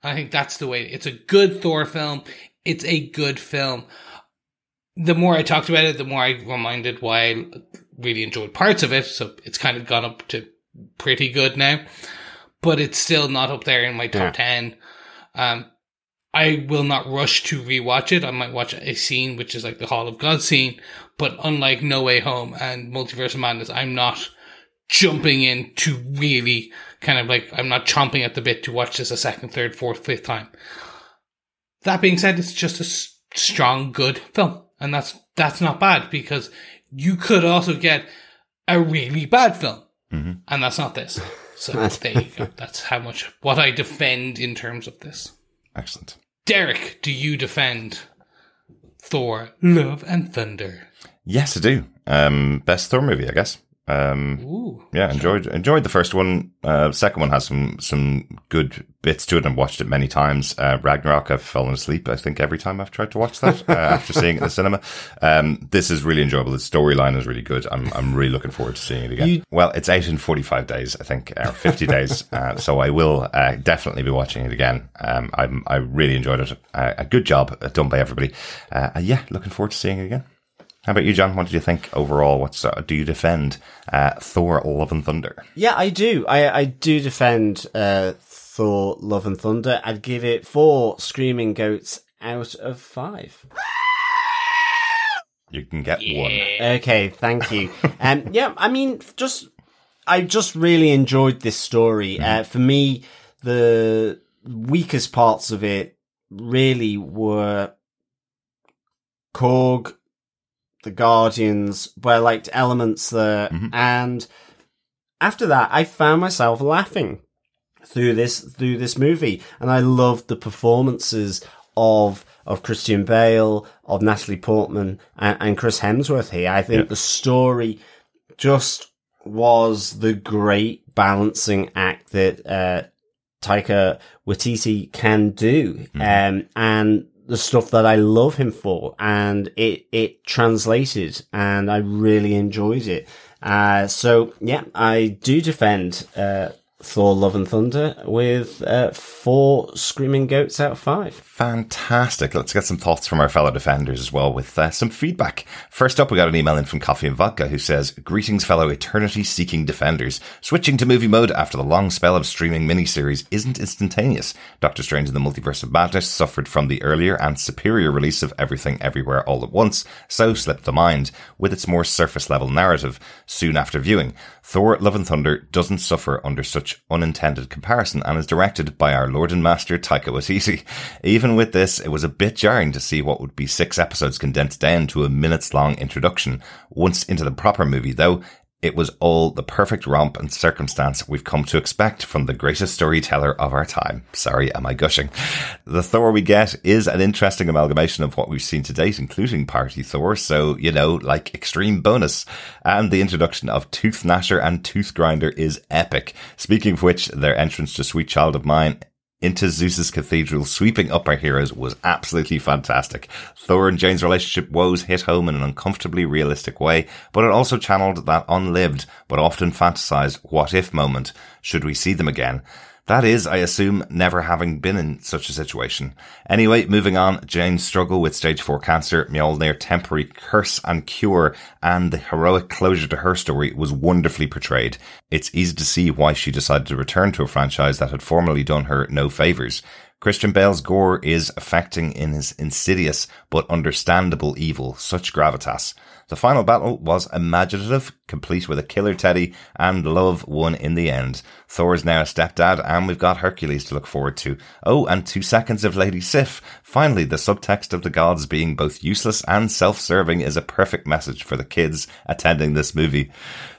I think that's the way. It's a good Thor film. It's a good film. The more I talked about it, the more I reminded why I really enjoyed parts of it. So it's kind of gone up to pretty good now, but it's still not up there in my top Yeah. 10. Um, I will not rush to rewatch it. I might watch a scene, which is like the Hall of God scene, but unlike No Way Home and Multiverse of Madness, I'm not jumping in to really kind of like, I'm not chomping at the bit to watch this a second, third, fourth, fifth time. That being said, it's just a strong, good film. And that's, that's not bad because you could also get a really bad film. Mm-hmm. And that's not this. So there you go. That's how much, what I defend in terms of this. Excellent. Derek, do you defend Thor, Love and Thunder? Yes, I do. Um, best Thor movie, I guess. Um, Ooh. yeah, enjoyed enjoyed the first one. Uh, second one has some some good bits to it. I've watched it many times. Uh, Ragnarok, I've fallen asleep. I think every time I've tried to watch that uh, after seeing it in the cinema. Um, this is really enjoyable. The storyline is really good. I'm I'm really looking forward to seeing it again. You- well, it's out in 45 days, I think, or 50 days. Uh, so I will uh, definitely be watching it again. Um, I'm I really enjoyed it. Uh, a good job uh, done by everybody. Uh, uh, yeah, looking forward to seeing it again. How about you, John? What did you think overall? What's uh, do you defend uh, Thor: Love and Thunder? Yeah, I do. I, I do defend uh, Thor, Love and Thunder. I'd give it four screaming goats out of five. You can get one. Okay, thank you. um, yeah, I mean, just I just really enjoyed this story. Uh, for me, the weakest parts of it really were Korg, the Guardians, where like elements there, and after that, I found myself laughing through this through this movie, and I loved the performances of of Christian Bale, of Natalie Portman, and, and Chris Hemsworth here. I think the story just was the great balancing act that uh, Taika Waititi can do, um, and the stuff that I love him for, and it it translated, and I really enjoyed it. Uh, so yeah, I do defend uh, Thor: Love and Thunder with uh, four screaming goats out of five. Fantastic. Let's get some thoughts from our fellow defenders as well with uh, some feedback. First up, we got an email in from Coffee and Vodka who says, Greetings, fellow eternity seeking defenders. Switching to movie mode after the long spell of streaming miniseries isn't instantaneous. Doctor Strange in the Multiverse of Madness suffered from the earlier and superior release of Everything Everywhere All at Once, so slipped the mind with its more surface level narrative soon after viewing. Thor Love and Thunder doesn't suffer under such unintended comparison and is directed by our Lord and Master Taika Waititi. Even with this, it was a bit jarring to see what would be six episodes condensed down to a minutes long introduction. Once into the proper movie though, it was all the perfect romp and circumstance we've come to expect from the greatest storyteller of our time. Sorry, am I gushing? The Thor we get is an interesting amalgamation of what we've seen to date, including Party Thor, so, you know, like extreme bonus. And the introduction of Tooth Gnasher and Tooth Grinder is epic. Speaking of which, their entrance to Sweet Child of Mine into Zeus's cathedral, sweeping up our heroes was absolutely fantastic. Thor and Jane's relationship woes hit home in an uncomfortably realistic way, but it also channeled that unlived but often fantasized what if moment should we see them again. That is, I assume, never having been in such a situation. Anyway, moving on, Jane's struggle with stage 4 cancer, Mjolnir temporary curse and cure, and the heroic closure to her story was wonderfully portrayed. It's easy to see why she decided to return to a franchise that had formerly done her no favours. Christian Bale's Gorr is affecting in his insidious but understandable evil, such gravitas. The final battle was imaginative, complete with a killer teddy, and love won in the end. Thor is now a stepdad, and we've got Hercules to look forward to. Oh, and two seconds of Lady Sif. Finally, the subtext of the gods being both useless and self-serving is a perfect message for the kids attending this movie.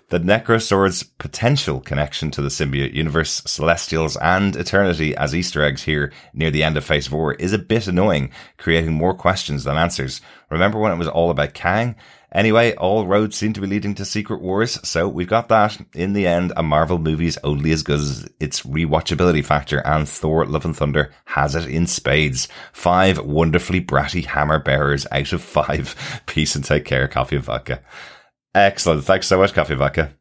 The Necrosword's potential connection to the symbiote universe, celestials, and eternity as Easter eggs here near the end of Phase 4 is a bit annoying, creating more questions than answers. Remember when it was all about Kang? Anyway, all roads seem to be leading to Secret Wars, so we've got that. In the end, a Marvel movie's only as good as its rewatchability factor, and Thor Love and Thunder has it in spades. Five wonderfully bratty hammer bearers out of five. Peace and take care, Coffee and Vodka. Excellent. Thanks so much, Coffee Vodka.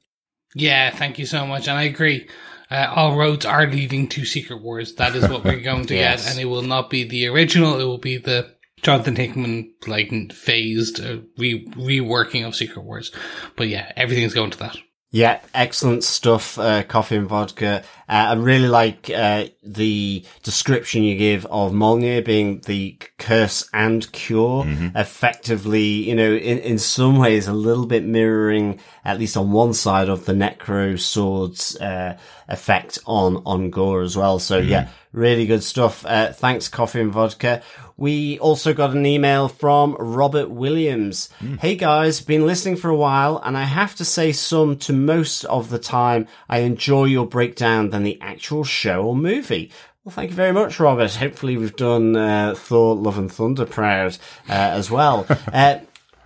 Yeah, thank you so much. And I agree. Uh, all roads are leading to Secret Wars. That is what we're going to Yes. get. And it will not be the original. It will be the Jonathan Hickman, like, phased uh, re- reworking of Secret Wars. But yeah, everything's going to that. Yeah, excellent stuff, uh, coffee and vodka. Uh, I really like uh, the description you give of Mjolnir being the curse and cure, effectively, you know, in, in some ways a little bit mirroring, at least on one side of the Necro Sword's uh, effect on, on Gorr as well. So yeah, really good stuff. Uh, thanks, coffee and vodka. We also got an email from Robert Williams. Hey guys, been listening for a while and I have to say some to most of the time I enjoy your breakdown than the actual show or movie. Well, thank you very much, Robert. Hopefully we've done uh, Thor, Love and Thunder proud uh, as well.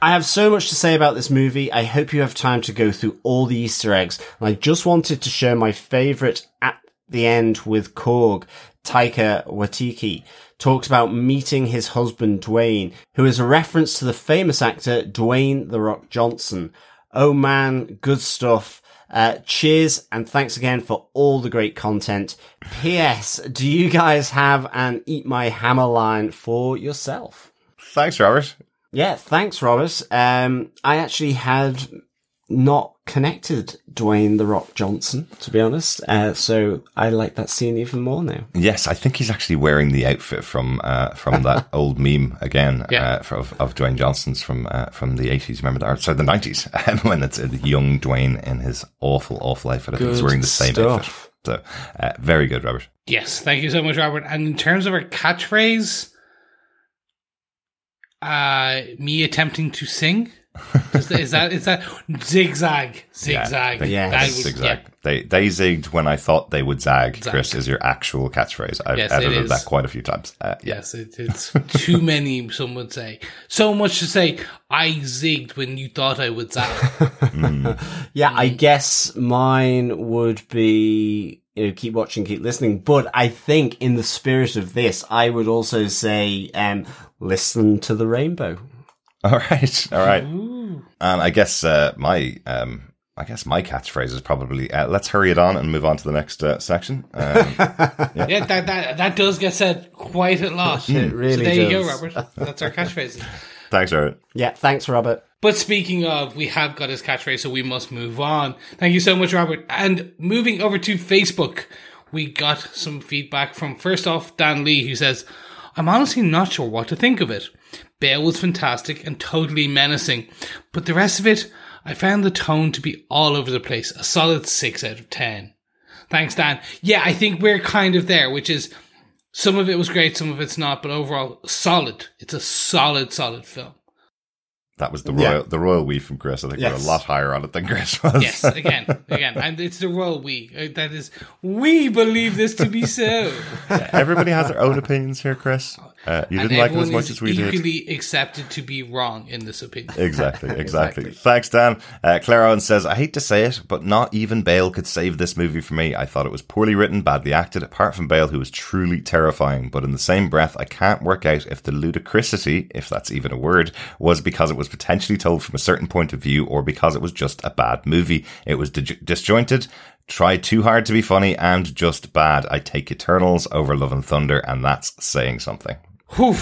I have so much to say about this movie. I hope you have time to go through all the Easter eggs. And I just wanted to share my favourite at the end with Korg. Taika Waititi talks about meeting his husband Dwayne, who is a reference to the famous actor Dwayne The Rock Johnson. Oh man, good stuff. Uh, cheers and thanks again for all the great content. P.S. Do you guys have an eat my hammer line for yourself? Thanks, Robert. Yeah, thanks, Robert. Um, I actually had not connected Dwayne the Rock Johnson, to be honest. Uh, so I like that scene even more now. Yes, I think he's actually wearing the outfit from uh, from that old meme again Yeah. uh, of, of Dwayne Johnson's from uh, from the eighties. Remember that? Or, Sorry, the nineties when it's a young Dwayne in his awful, awful outfit. I think he's wearing the same stuff. outfit. So uh, very good, Robert. Yes, thank you so much, Robert. And in terms of our catchphrase, uh, me attempting to sing. Is, is that is that zigzag zigzag? Yeah. That Yes, would- Zigzag. They they zigged when I thought they would zag. Zag. Chris is your actual catchphrase. I've Yes, edited that quite a few times. Uh, yeah. Yes, it, it's too many. Some would say so much to say. I zigged when you thought I would zag. Yeah, I guess mine would be you know keep watching, keep listening. But I think in the spirit of this, I would also say um, listen to the rainbow. All right, all right. And I guess uh, my um, I guess my catchphrase is probably uh, let's hurry it on and move on to the next uh, section. Um, yeah, that, that that does get said quite a lot. It really so there you go. Robert. That's our catchphrase. thanks, Robert. Yeah, thanks, Robert. But speaking of, we have got his catchphrase, so we must move on. Thank you so much, Robert. And moving over to Facebook, we got some feedback from first off Dan Lee, who says, "I'm honestly not sure what to think of it. Bale was fantastic and totally menacing, but the rest of it, I found the tone to be all over the place. A solid six out of ten. Thanks, Dan. Yeah, I think we're kind of there, which is." Some of it was great, some of it's not, but overall, solid. It's a solid, solid film. That was the Yeah. royal the royal we from Chris. I think we're a lot higher on it than Chris was. Yes, again, again, and it's the royal we. Uh, That is, we believe this to be so. Everybody has their own opinions here, Chris. Uh, you and didn't like it everyone as much is as we did. equally accepted to be wrong in this opinion. Exactly, exactly. Thanks, Dan. Uh, Claire Owen says, I hate to say it, but not even Bale could save this movie for me. I thought it was poorly written, badly acted, apart from Bale, who was truly terrifying. But in the same breath, I can't work out if the ludicrosity, if that's even a word, was because it was was potentially told from a certain point of view or because it was just a bad movie. It was di- disjointed, tried too hard to be funny, and just bad. I take Eternals over Love and Thunder, and that's saying something. Whew.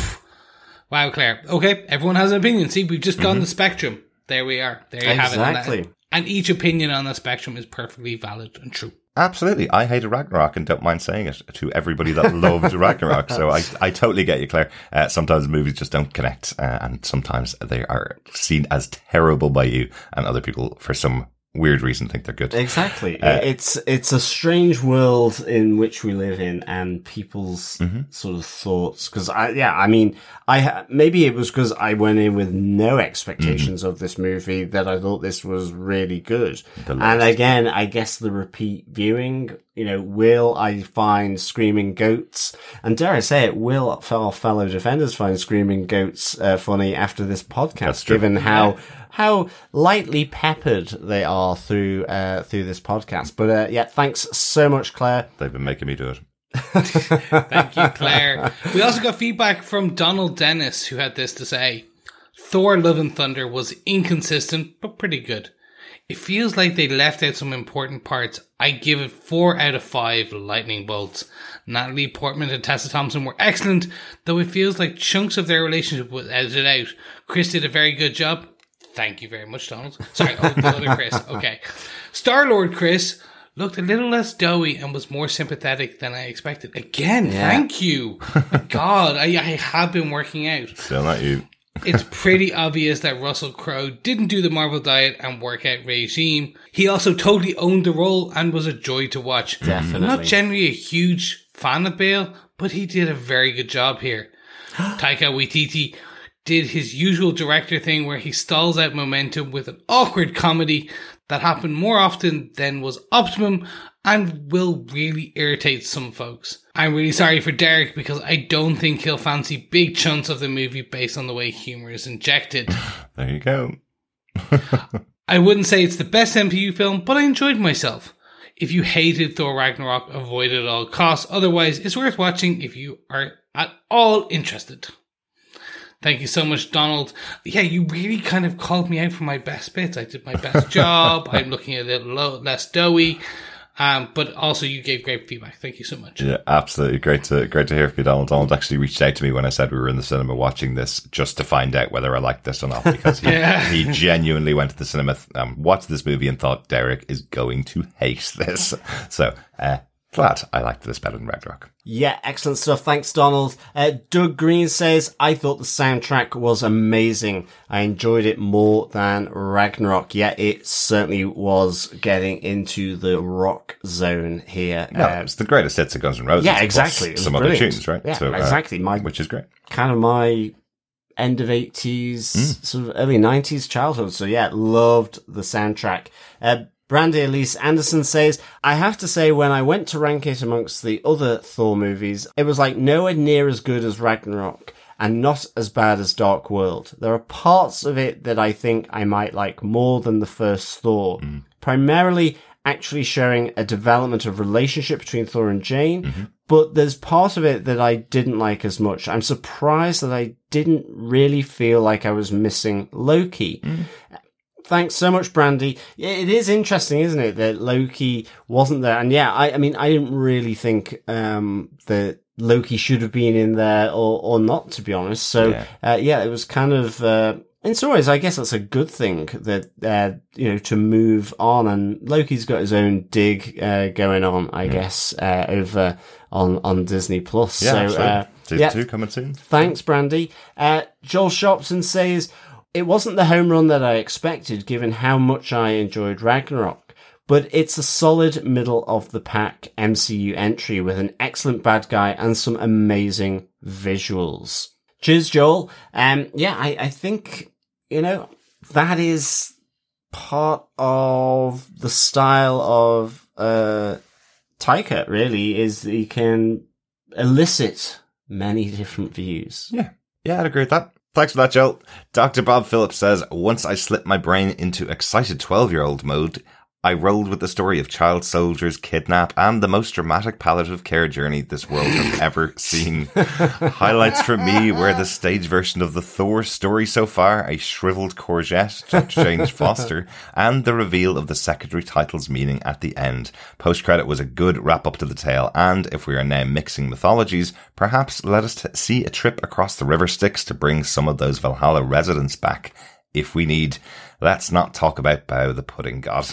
Wow, Claire. Okay, everyone has an opinion. See, we've just gone mm-hmm. the spectrum. There we are. There you have it. Exactly. And, and each opinion on the spectrum is perfectly valid and true. Absolutely. I hated Ragnarok and don't mind saying it to everybody that loved Ragnarok. So I, I totally get you, Claire. Uh, sometimes movies just don't connect, uh, and sometimes they are seen as terrible by you, and other people, for some weird reason, think they're good. Exactly. Uh, it's it's a strange world in which we live in, and people's Mm-hmm. sort of thoughts. Because I, yeah, I mean, I maybe it was because I went in with no expectations Mm-hmm. of this movie that I thought this was really good. And again, I guess the repeat viewing, you know, will I find Screaming Goats, and dare I say it, will our fellow defenders find Screaming Goats uh, funny after this podcast, given how how lightly peppered they are through uh, through this podcast. But uh, yeah, thanks so much, Claire. They've been making me do it. Thank you, Claire. we also got feedback from Donald Dennis, who had this to say Thor Love and Thunder was inconsistent, but pretty good. It feels like they left out some important parts. I give it 4 out of 5 lightning bolts. Natalie Portman and Tessa Thompson were excellent, though it feels like chunks of their relationship was edited out. Chris did a very good job. Thank you very much, Donald. Sorry, oh, the other Chris. Okay. Star Lord Chris looked a little less doughy and was more sympathetic than I expected. Again, thank you. God, I, I have been working out. Still not you. It's pretty obvious that Russell Crowe didn't do the Marvel diet and workout regime. He also totally owned the role and was a joy to watch. Definitely. I'm not generally a huge fan of Bale, but he did a very good job here. Taika Waititi did his usual director thing where he stalls out momentum with an awkward comedy that happened more often than was optimum and will really irritate some folks. I'm really sorry for Derek because I don't think he'll fancy big chunks of the movie based on the way humor is injected. There you go. I wouldn't say it's the best MCU film, but I enjoyed myself. If you hated Thor Ragnarok, avoid it at all costs. Otherwise, it's worth watching if you are at all interested. Thank you so much, Donald. Yeah, you really kind of called me out for my best bits. I did my best job. I'm looking a little low, less doughy. Um, but also you gave great feedback. Thank you so much. Yeah, absolutely. Great to great to hear from you, Donald. Donald actually reached out to me when I said we were in the cinema watching this just to find out whether I liked this or not because he, Yeah. he genuinely went to the cinema, um, watched this movie and thought Derek is going to hate this. So, uh, glad I liked this better than Ragnarok. Yeah, excellent stuff. Thanks, Donald. Uh, Doug Green says, I thought the soundtrack was amazing. I enjoyed it more than Ragnarok. Yeah, it certainly was getting into the rock zone here. No, Uh, it's the greatest hits of Guns N' Roses. yeah, exactly. Some other tunes, right? Yeah, uh, exactly. My- which is great. kind of my end of 80s, Hmm. sort of early 90s childhood. So yeah, loved the soundtrack. Uh, Brandy Elise Anderson says, I have to say when I went to rank it amongst the other Thor movies, it was like nowhere near as good as Ragnarok and not as bad as Dark World. There are parts of it that I think I might like more than the first Thor. Mm. Primarily actually showing a development of relationship between Thor and Jane, mm-hmm. but there's part of it that I didn't like as much. I'm surprised that I didn't really feel like I was missing Loki. Mm. Thanks so much, Brandy. It is interesting, isn't it, that Loki wasn't there? And yeah, I, I mean, I didn't really think um, that Loki should have been in there or, or not, to be honest. So Yeah. uh, yeah, it was kind of. Uh, in some ways, I guess that's a good thing that uh, you know to move on, and Loki's got his own dig uh, going on, I guess, uh, over on on Disney Plus. Yeah, so uh, yeah, two coming soon. Thanks, Brandy. Uh, Joel Shopton says, It wasn't the home run that I expected given how much I enjoyed Ragnarok, but it's a solid middle of the pack MCU entry with an excellent bad guy and some amazing visuals. Cheers, Joel. Um, yeah, I, I think, you know, that is part of the style of, uh, Taika, really, is he can elicit many different views. Yeah. Yeah, I'd agree with that. Thanks for that, Joel. Dr. Bob Phillips says, once I slipped my brain into excited 12 year old mode, I rolled with the story of child soldiers kidnap and the most dramatic palliative care journey this world has ever seen. Highlights for me were the stage version of the Thor story so far, a shriveled courgette, Dr. James Foster, and the reveal of the secondary title's meaning at the end. Post credit was a good wrap up to the tale, and if we are now mixing mythologies, perhaps let us t- see a trip across the river Styx to bring some of those Valhalla residents back. If we need, let's not talk about Bao the Pudding God.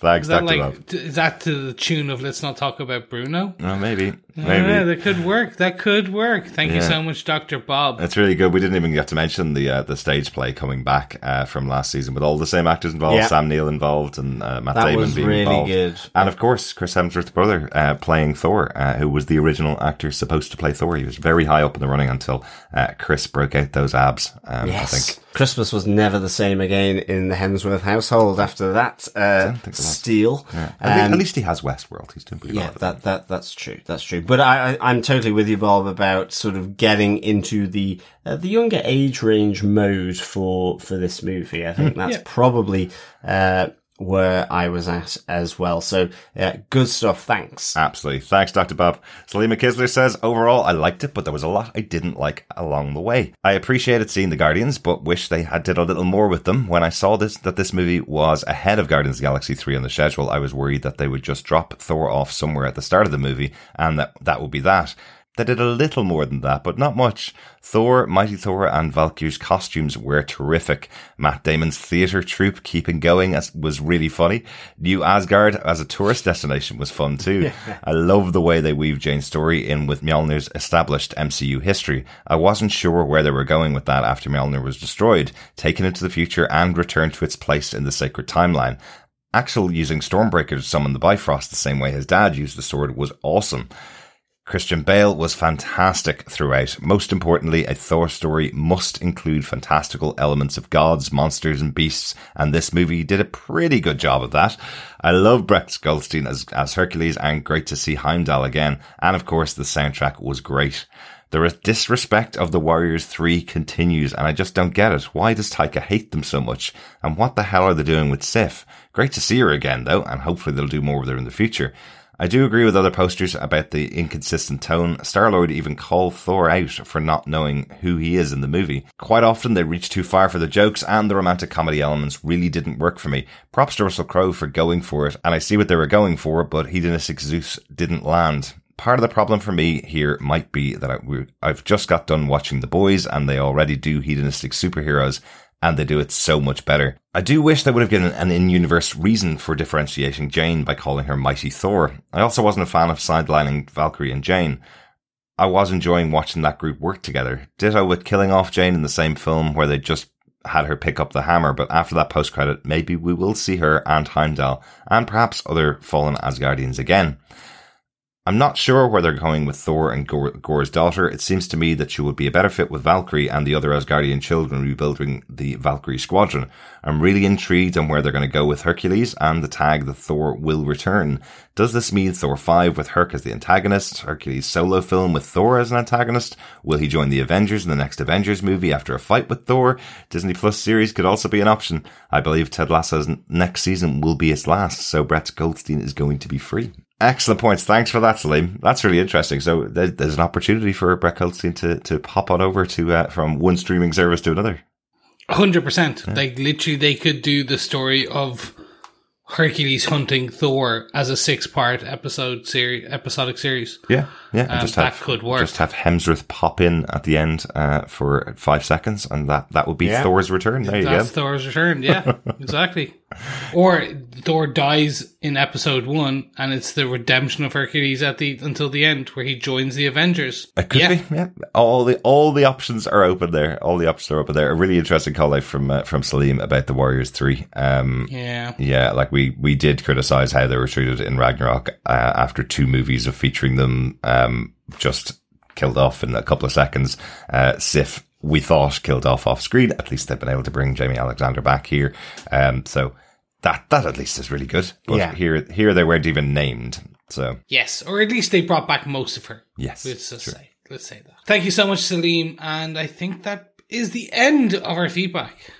Thanks, Is that Dr. like Love. t- is that to the tune of "Let's not talk about Bruno"? Oh, maybe. Yeah, Maybe. that could work. That could work. Thank you so much, Doctor Bob. That's really good. We didn't even get to mention the uh, the stage play coming back uh, from last season with all the same actors involved, Yeah. Sam Neill involved, and uh, Matt That Damon was being really involved. good. And of course, Chris Hemsworth's brother uh, playing Thor, uh, who was the original actor supposed to play Thor. He was very high up in the running until uh, Chris broke out those abs. Um, I Yes. think. Christmas was never the same again in the Hemsworth household after that uh, think so. Steal. At, Um, at least he has Westworld. He's doing pretty yeah, well. that that that's true. That's true. But I, I I'm totally with you, Bob, about sort of getting into the uh, the younger age range mode for for this movie. I think that's Yeah. probably uh, where I was at as well. So uh, good stuff. Thanks. Absolutely. Thanks, Dr. Bob. Salima Kisler says, overall, I liked it, but there was a lot I didn't like along the way. I appreciated seeing the Guardians, but wish they had did a little more with them. When I saw this, that this movie was ahead of Guardians of Galaxy 3 on the schedule, I was worried that they would just drop Thor off somewhere at the start of the movie and that that would be that. They did a little more than that, but not much. Thor, Mighty Thor, and Valkyrie's costumes were terrific. Matt Damon's theatre troupe keeping going as, was really funny. New Asgard as a tourist destination was fun too. I love the way they weave Jane's story in with Mjolnir's established MCU history. I wasn't sure where they were going with that after Mjolnir was destroyed, taken into the future, and returned to its place in the sacred timeline. Axl using Stormbreaker to summon the Bifrost the same way his dad used the sword was awesome. Christian Bale was fantastic throughout. Most importantly, a Thor story must include fantastical elements of gods, monsters, and beasts, and this movie did a pretty good job of that. I love Brett Goldstein as, as Hercules, and great to see Heimdall again. And of course, the soundtrack was great. The re- disrespect of the Warriors 3 continues, and I just don't get it. Why does Taika hate them so much? And what the hell are they doing with Sif? Great to see her again, though, and hopefully they'll do more with her in the future. I do agree with other posters about the inconsistent tone. Star-Lord even called Thor out for not knowing who he is in the movie. Quite often they reach too far for the jokes and the romantic comedy elements really didn't work for me. Props to Russell Crowe for going for it, and I see what they were going for, but hedonistic Zeus didn't land. Part of the problem for me here might be that I, I've just got done watching The Boys and they already do hedonistic superheroes and they do it so much better. I do wish they would have given an in-universe reason for differentiating Jane by calling her Mighty Thor. I also wasn't a fan of sidelining Valkyrie and Jane. I was enjoying watching that group work together. Ditto with killing off Jane in the same film where they just had her pick up the hammer, but after that post credit, maybe we will see her and Heimdall and perhaps other fallen Asgardians again. I'm not sure where they're going with Thor and Gorr, Gorr's daughter. It seems to me that she would be a better fit with Valkyrie and the other Asgardian children rebuilding the Valkyrie squadron. I'm really intrigued on where they're going to go with Hercules and the tag that Thor will return. Does this mean Thor 5 with Herc as the antagonist? Hercules solo film with Thor as an antagonist? Will he join the Avengers in the next Avengers movie after a fight with Thor? Disney Plus series could also be an option. I believe Ted Lasso's next season will be its last, so Brett Goldstein is going to be free. Excellent points. Thanks for that, Salim. That's really interesting. So there- there's an opportunity for Brett Goldstein to, to pop on over to uh, from one streaming service to another. Hundred percent. Like literally, they could do the story of Hercules hunting Thor as a six-part episode series, episodic series. Yeah, yeah. and Um, that could work. Just have Hemsworth pop in at the end uh, for five seconds, and that that would be Yeah. Thor's return. There you go. Thor's return. Yeah, exactly. Or Thor dies in episode one, and it's the redemption of Hercules at the until the end, where he joins the Avengers. It could yeah. be. Yeah, all the all the options are open there. All the options are open there. A really interesting call out from uh, from Salim about the Warriors three. Um, Yeah. Yeah, like we we did criticize how they were treated in Ragnarok uh, after two movies of featuring them um, just killed off in a couple of seconds. Uh, Sif, we thought killed off off screen. At least they've been able to bring Jaimie Alexander back here. Um, so that that at least is really good. But Yeah. here here they weren't even named. So Yes, or at least they brought back most of her. yes, Let's just say, let's say that. Thank you so much, Salim, and I think that is the end of our feedback.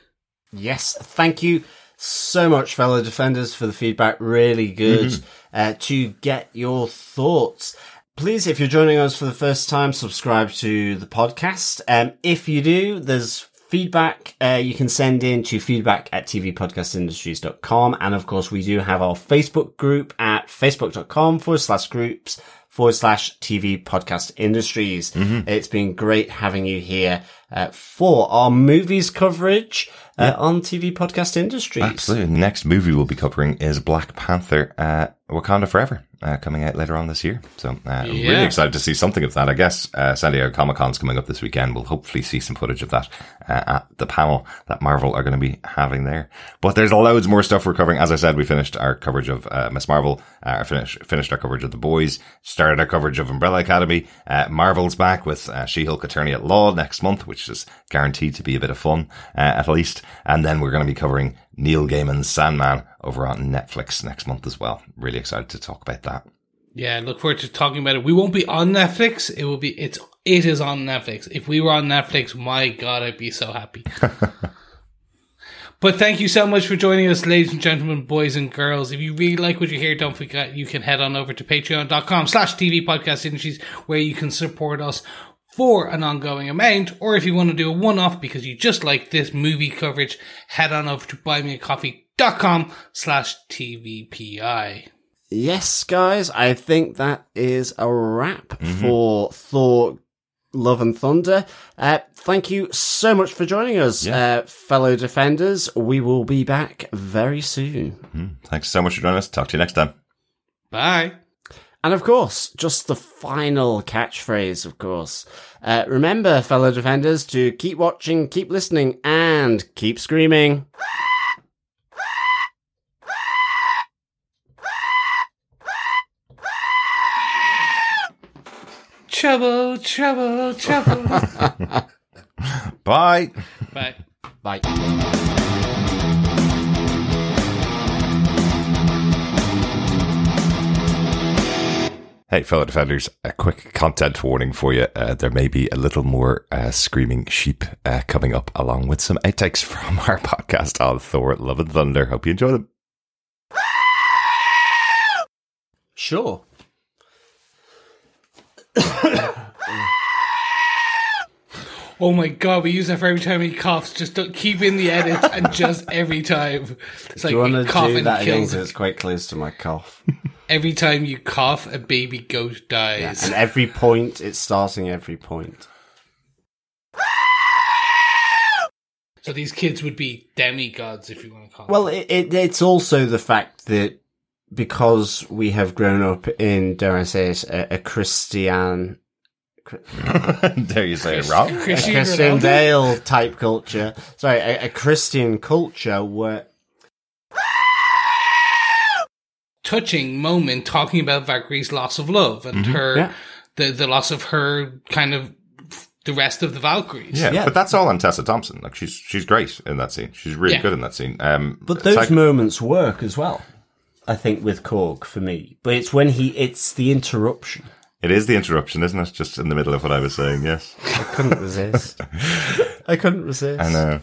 Yes, thank you so much, fellow defenders, for the feedback. Really good Mm-hmm. uh, to get your thoughts. Please, if you're joining us for the first time, subscribe to the podcast. Um, if you do, there's feedback uh, you can send in to feedback at tvpodcastindustries.com. And of course, we do have our Facebook group at facebook.com forward slash groups forward slash TV podcast industries. It's been great having you here uh, for our movies coverage uh, on TV podcast industries. Absolutely. The next movie we'll be covering is Black Panther, uh, Wakanda Forever, uh, coming out later on this year. So, uh, really excited to see something of that. I guess uh, San Diego Comic Con's coming up this weekend. We'll hopefully see some footage of that uh, at the panel that Marvel are going to be having there. But there's loads more stuff we're covering. As I said, we finished our coverage of uh, Miss Marvel, uh, finished finished our coverage of The Boys, started our coverage of Umbrella Academy. Uh, Marvel's back with uh, She-Hulk Attorney at Law next month, which is guaranteed to be a bit of fun, uh, at least. And then we're going to be covering Neil Gaiman's Sandman over on Netflix next month as well. Really excited to talk about that. Yeah, look forward to talking about it. We won't be on Netflix. It will be it's it is on Netflix. If we were on Netflix, my god, I'd be so happy. but thank you so much for joining us, ladies and gentlemen, boys and girls. If you really like what you hear, don't forget you can head on over to patreon.com slash TV podcast industries where you can support us for an ongoing amount, or if you want to do a one-off because you just like this movie coverage, head on over to buymeacoffee.com slash TVPI. Yes, guys, I think that is a wrap mm-hmm. for Thor Love and Thunder. Uh, thank you so much for joining us, uh, fellow defenders. We will be back very soon. Thanks so much for joining us. Talk to you next time. Bye. And of course, just the final catchphrase, of course. Uh, remember, fellow defenders, to keep watching, keep listening, and keep screaming. Trouble, trouble, trouble. Bye. Bye. Bye. Hey, fellow defenders, a quick content warning for you. Uh, there may be a little more uh, screaming sheep uh, coming up, along with some outtakes from our podcast on Thor Love and Thunder. Hope you enjoy them. Sure. Oh my god, we use that for every time he coughs. Just don't keep in the edits and just every time. It's like Do you want to cough do that again? kills 'Cause it's quite close to my cough. Every time you cough, a baby goat dies. and every point, it's starting every point. So these kids would be demigods, if you want to call Well, it, it, it's also the fact that because we have grown up in, dare I say it, a, a Christian, dare you say it wrong. them. a Christian Christian Dale type culture. Sorry, a, a Christian culture where touching moment talking about Valkyrie's loss of love and her, Yeah. the, the loss of her kind of the rest of the Valkyries. Yeah, Yeah. but that's all on Tessa Thompson. Like she's she's great in that scene. She's really Yeah. good in that scene. Um, But those Taika- moments work as well. I think with Korg for me, but it's when he, it's the interruption. it is the interruption, isn't it? Just in the middle of what I was saying. Yes, I couldn't resist. I couldn't resist. I know.